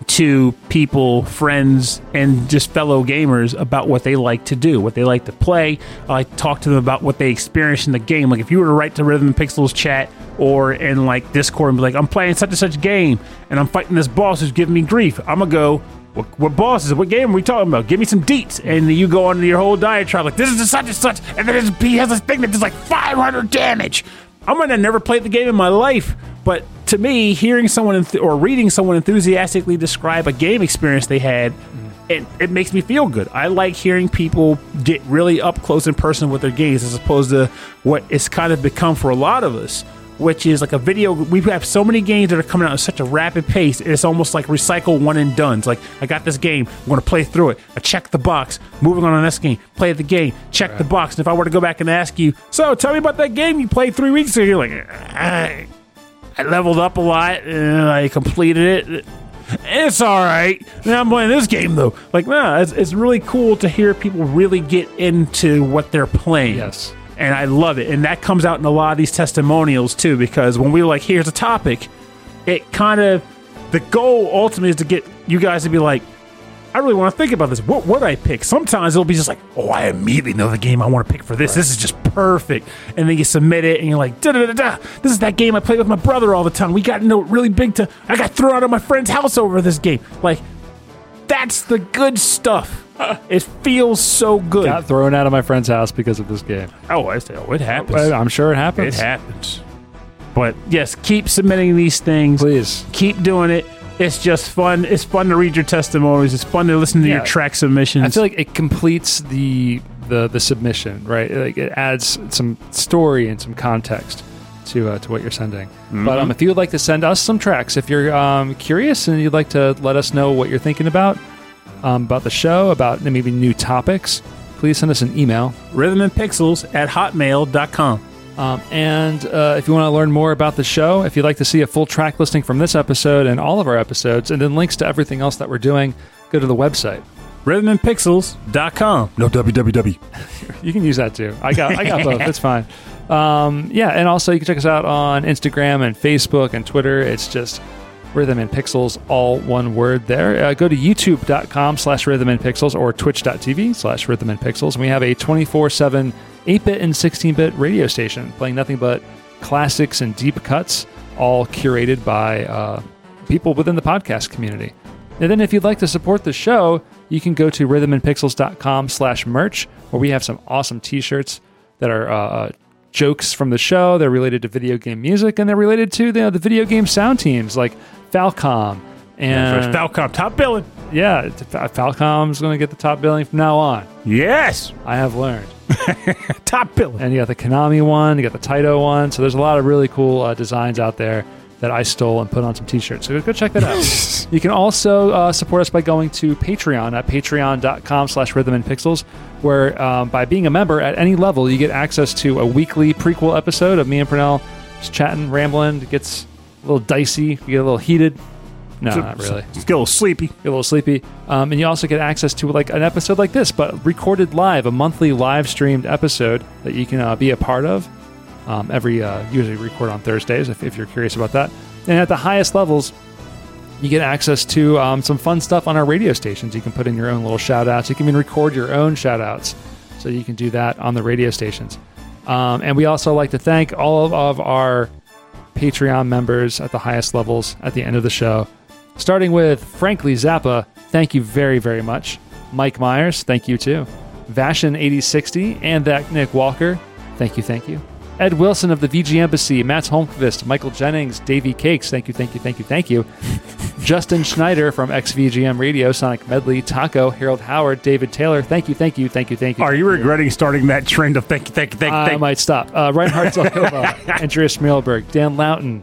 to people friends and just fellow gamers about what they like to do what they like to play I like to talk to them about what they experience in the game like if you were to write to Rhythm and Pixels chat or in like Discord and be like I'm playing such and such game and I'm fighting this boss who's giving me grief I'm gonna go what, what boss is it? What game are we talking about? Give me some deets. And you go on your whole diatribe like, this is such and such. And then it's- he has this thing that does like 500 damage. I might have never played the game in my life, but to me, hearing someone enth- or reading someone enthusiastically describe a game experience they had, mm. it, it makes me feel good. I like hearing people get really up close and personal with their games as opposed to what it's kind of become for a lot of us which is like a video. We have so many games that are coming out at such a rapid pace. It's almost like recycle one and done. It's like I got this game. I'm going to play through it. I check the box. Moving on to the next game. Play the game. Check the box. And if I were to go back and ask you, so tell me about that game you played three weeks ago, you're like, I leveled up a lot and I completed it. It's all right. Now I'm playing this game though. Like, nah, it's, it's really cool to hear people really get into what they're playing Yes. and I love it. And that comes out in a lot of these testimonials too, because when we were like, here's a topic, it kind of the goal ultimately is to get you guys to be like, I really want to think about this. What would I pick? Sometimes it'll be just like, oh, I immediately know the game I want to pick for this. This is just perfect. And then you submit it, and you're like, da da da da. This is that game I played with my brother all the time. We got into it really big. To I got thrown out of my friend's house over this game. Like, that's the good stuff. Uh. it feels so good. Got thrown out of my friend's house because of this game. oh, I say, oh, it happens. I'm sure it happens. It happens. But yes, keep submitting these things. Please. Keep doing it. It's just fun. It's fun to read your testimonies. It's fun to listen to Yeah. your track submissions. I feel like it completes the the the submission, right? Like it adds some story and some context to uh, to what you're sending. But um, if you would like to send us some tracks, if you're um, curious and you'd like to let us know what you're thinking about um, about the show, about maybe new topics, please send us an email. rhythmandpixels at hotmail.com. Um, and uh, if you want to learn more about the show, if you'd like to see a full track listing from this episode and all of our episodes, and then links to everything else that we're doing, go to the website. Rhythmandpixels.com. No www. You can use that too. I got I got both. It's fine. Um, yeah, and also you can check us out on Instagram and Facebook and Twitter. It's just Rhythm and Pixels, all one word there. Uh, go to youtube.com slash rhythm and pixels or twitch.tv slash rhythm and pixels. And we have a 24 7 8 bit and 16 bit radio station playing nothing but classics and deep cuts, all curated by uh, people within the podcast community. And then if you'd like to support the show, you can go to rhythmandpixels.com slash merch, where we have some awesome t-shirts that are uh, jokes from the show. They're related to video game music, and they're related to the, the video game sound teams like Falcom. And Falcom top billing. yeah, Falcom's going to get the top billing from now on. Yes. I have learned. Top billing. And you got the Konami one, you got the Taito one. So there's a lot of really cool uh, designs out there that I stole and put on some t-shirts. So go check that out. you can also uh, support us by going to Patreon at patreon.com slash rhythm and pixels, where um, by being a member at any level, you get access to a weekly prequel episode of me and Pernell just chatting, rambling. It gets a little dicey. You get a little heated. No, not really Just get a little sleepy. get a little sleepy. Um, and you also get access to like an episode like this, but recorded live, a monthly live streamed episode that you can uh, be a part of. Um, every uh, usually record on Thursdays if, if you're curious about that. And at the highest levels, you get access to um, some fun stuff on our radio stations. You can put in your own little shout outs. You can even record your own shout outs. So you can do that on the radio stations. Um, and we also like to thank all of, of our Patreon members at the highest levels at the end of the show. Starting with Frankly Zappa, thank you very, very much. Mike Myers, thank you too. Vashin8060 and that Nick Walker, thank you, thank you. Ed Wilson of the VG Embassy, Matt Holmqvist, Michael Jennings, Davey Cakes, thank you, thank you, thank you, thank you. Justin Schneider from XVGM Radio, Sonic Medley, Taco, Harold Howard, David Taylor, thank you, thank you, thank you, thank you. Are you regretting starting that trend of thank you, thank you, thank you, I thank might stop. Uh, Reinhard Zelkova, Andreas Schmelberg, Dan Loughton,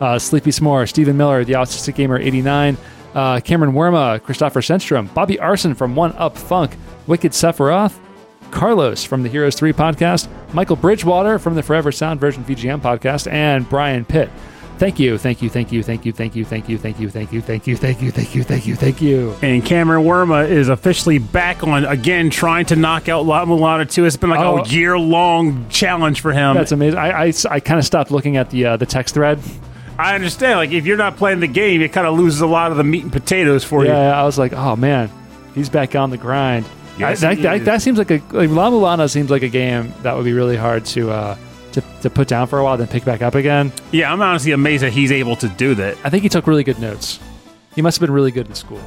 uh, Sleepy S'more, Stephen Miller, The Autistic Gamer 89, uh, Cameron Werma, Christopher Senstrom, Bobby Arson from One Up Funk, Wicked Sephiroth, Carlos from the Heroes 3 podcast, Michael Bridgewater from the Forever Sound Version VGM podcast, and Brian Pitt. Thank you, thank you, thank you, thank you, thank you, thank you, thank you, thank you, thank you, thank you, thank you, thank you, thank you. And Cameron Werma is officially back on again, trying to knock out La Mulana 2. It's been like Oh. a year long challenge for him. That's amazing. I, I, I kind of stopped looking at the uh, the text thread. I understand. Like, if you're not playing the game, it kind of loses a lot of the meat and potatoes for you. Yeah, I was like, oh man, he's back on the grind. Yes, I, that, that, that seems like a like La Mulana seems like a game that would be really hard to uh, to to put down for a while, then pick back up again. Yeah, I'm honestly amazed that he's able to do that. I think he took really good notes. He must have been really good in school.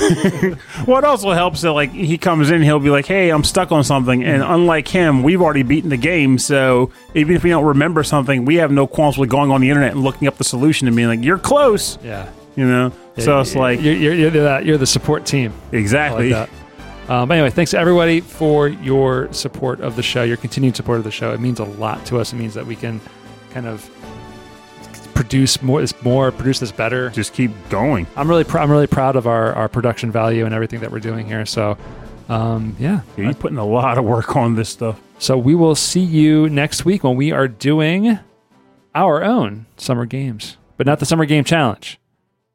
You know? Well, it also helps that like he comes in, he'll be like, "Hey, I'm stuck on something," and unlike him, we've already beaten the game. So even if we don't remember something, we have no qualms with going on the internet and looking up the solution and being like, "You're close," Yeah. you know. so it's like you're, you're, you're, the, you're the support team. Exactly. like. Um, but anyway, thanks to everybody for your support of the show, your continued support of the show. It means a lot to us. It means that we can kind of produce more, this more, produce this better. Just keep going. I'm really, pr- I'm really proud of our, our production value and everything that we're doing here. So, um, yeah. Yeah, you're putting a lot of work on this stuff. So we will see you next week when we are doing our own summer games, but not the summer game challenge.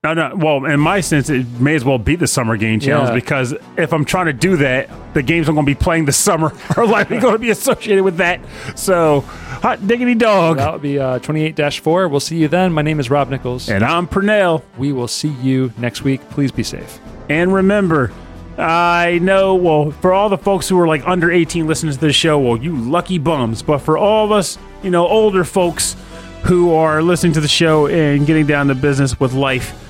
No, no. Well, in my sense, it may as well be the summer game challenge Yeah. because if I'm trying to do that, the games I'm going to be playing this summer are likely going to be associated with that. So, hot diggity dog. That would be uh, 28-4. We'll see you then. My name is Rob Nichols. And I'm Pernell. We will see you next week. Please be safe. And remember, I know, well, for all the folks who are like under 18 listening to this show, well, you lucky bums. But for all of us, you know, older folks who are listening to the show and getting down to business with life,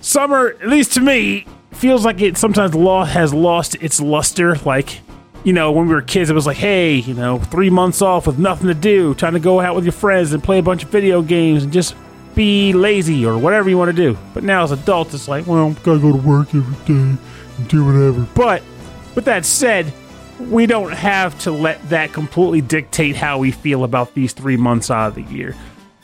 summer, at least to me, feels like it sometimes has lost its luster. Like, you know, when we were kids, it was like, hey, you know, three months off with nothing to do, trying to go out with your friends and play a bunch of video games and just be lazy or whatever you want to do. But now as adults, it's like, well, gotta go to work every day and do whatever. But with that said, we don't have to let that completely dictate how we feel about these three months out of the year.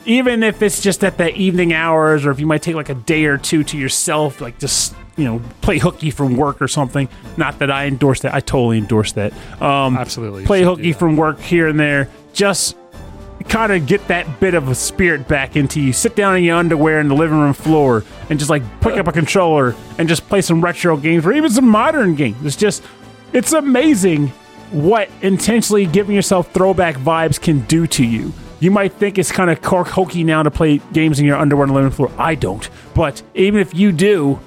Even if it's just at the evening hours, or if you might take like a day or two to yourself, like just you know play hooky from work or something. Not that I endorse that. I totally endorse that. Um, Absolutely. play hooky from work here and there. Just kind of get that bit of a spirit back into you. Sit down in your underwear in the living room floor and just like pick up a controller and just play some retro games or even some modern games. It's just, it's amazing what intentionally giving yourself throwback vibes can do to you. You might think it's kind of cork hokey now to play games in your underwear on the living floor. I don't. But even if you do,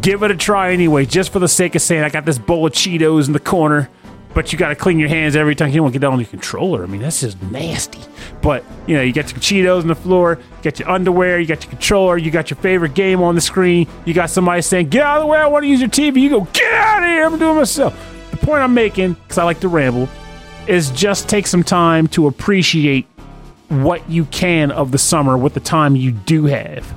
give it a try anyway, just for the sake of saying, I got this bowl of Cheetos in the corner, but you got to clean your hands every time you don't want to get down on your controller. I mean, that's just nasty. But, you know, you got your Cheetos on the floor, you got your underwear, you got your controller, you got your favorite game on the screen, you got somebody saying, Get out of the way, I want to use your TV. You go, Get out of here, I'm doing myself. The point I'm making, because I like to ramble, is just take some time to appreciate what you can of the summer with the time you do have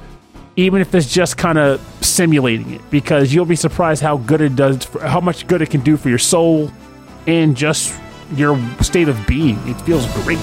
even if it's just kind of simulating it, because you'll be surprised how good it does, for, how much good it can do for your soul and just your state of being. It feels great.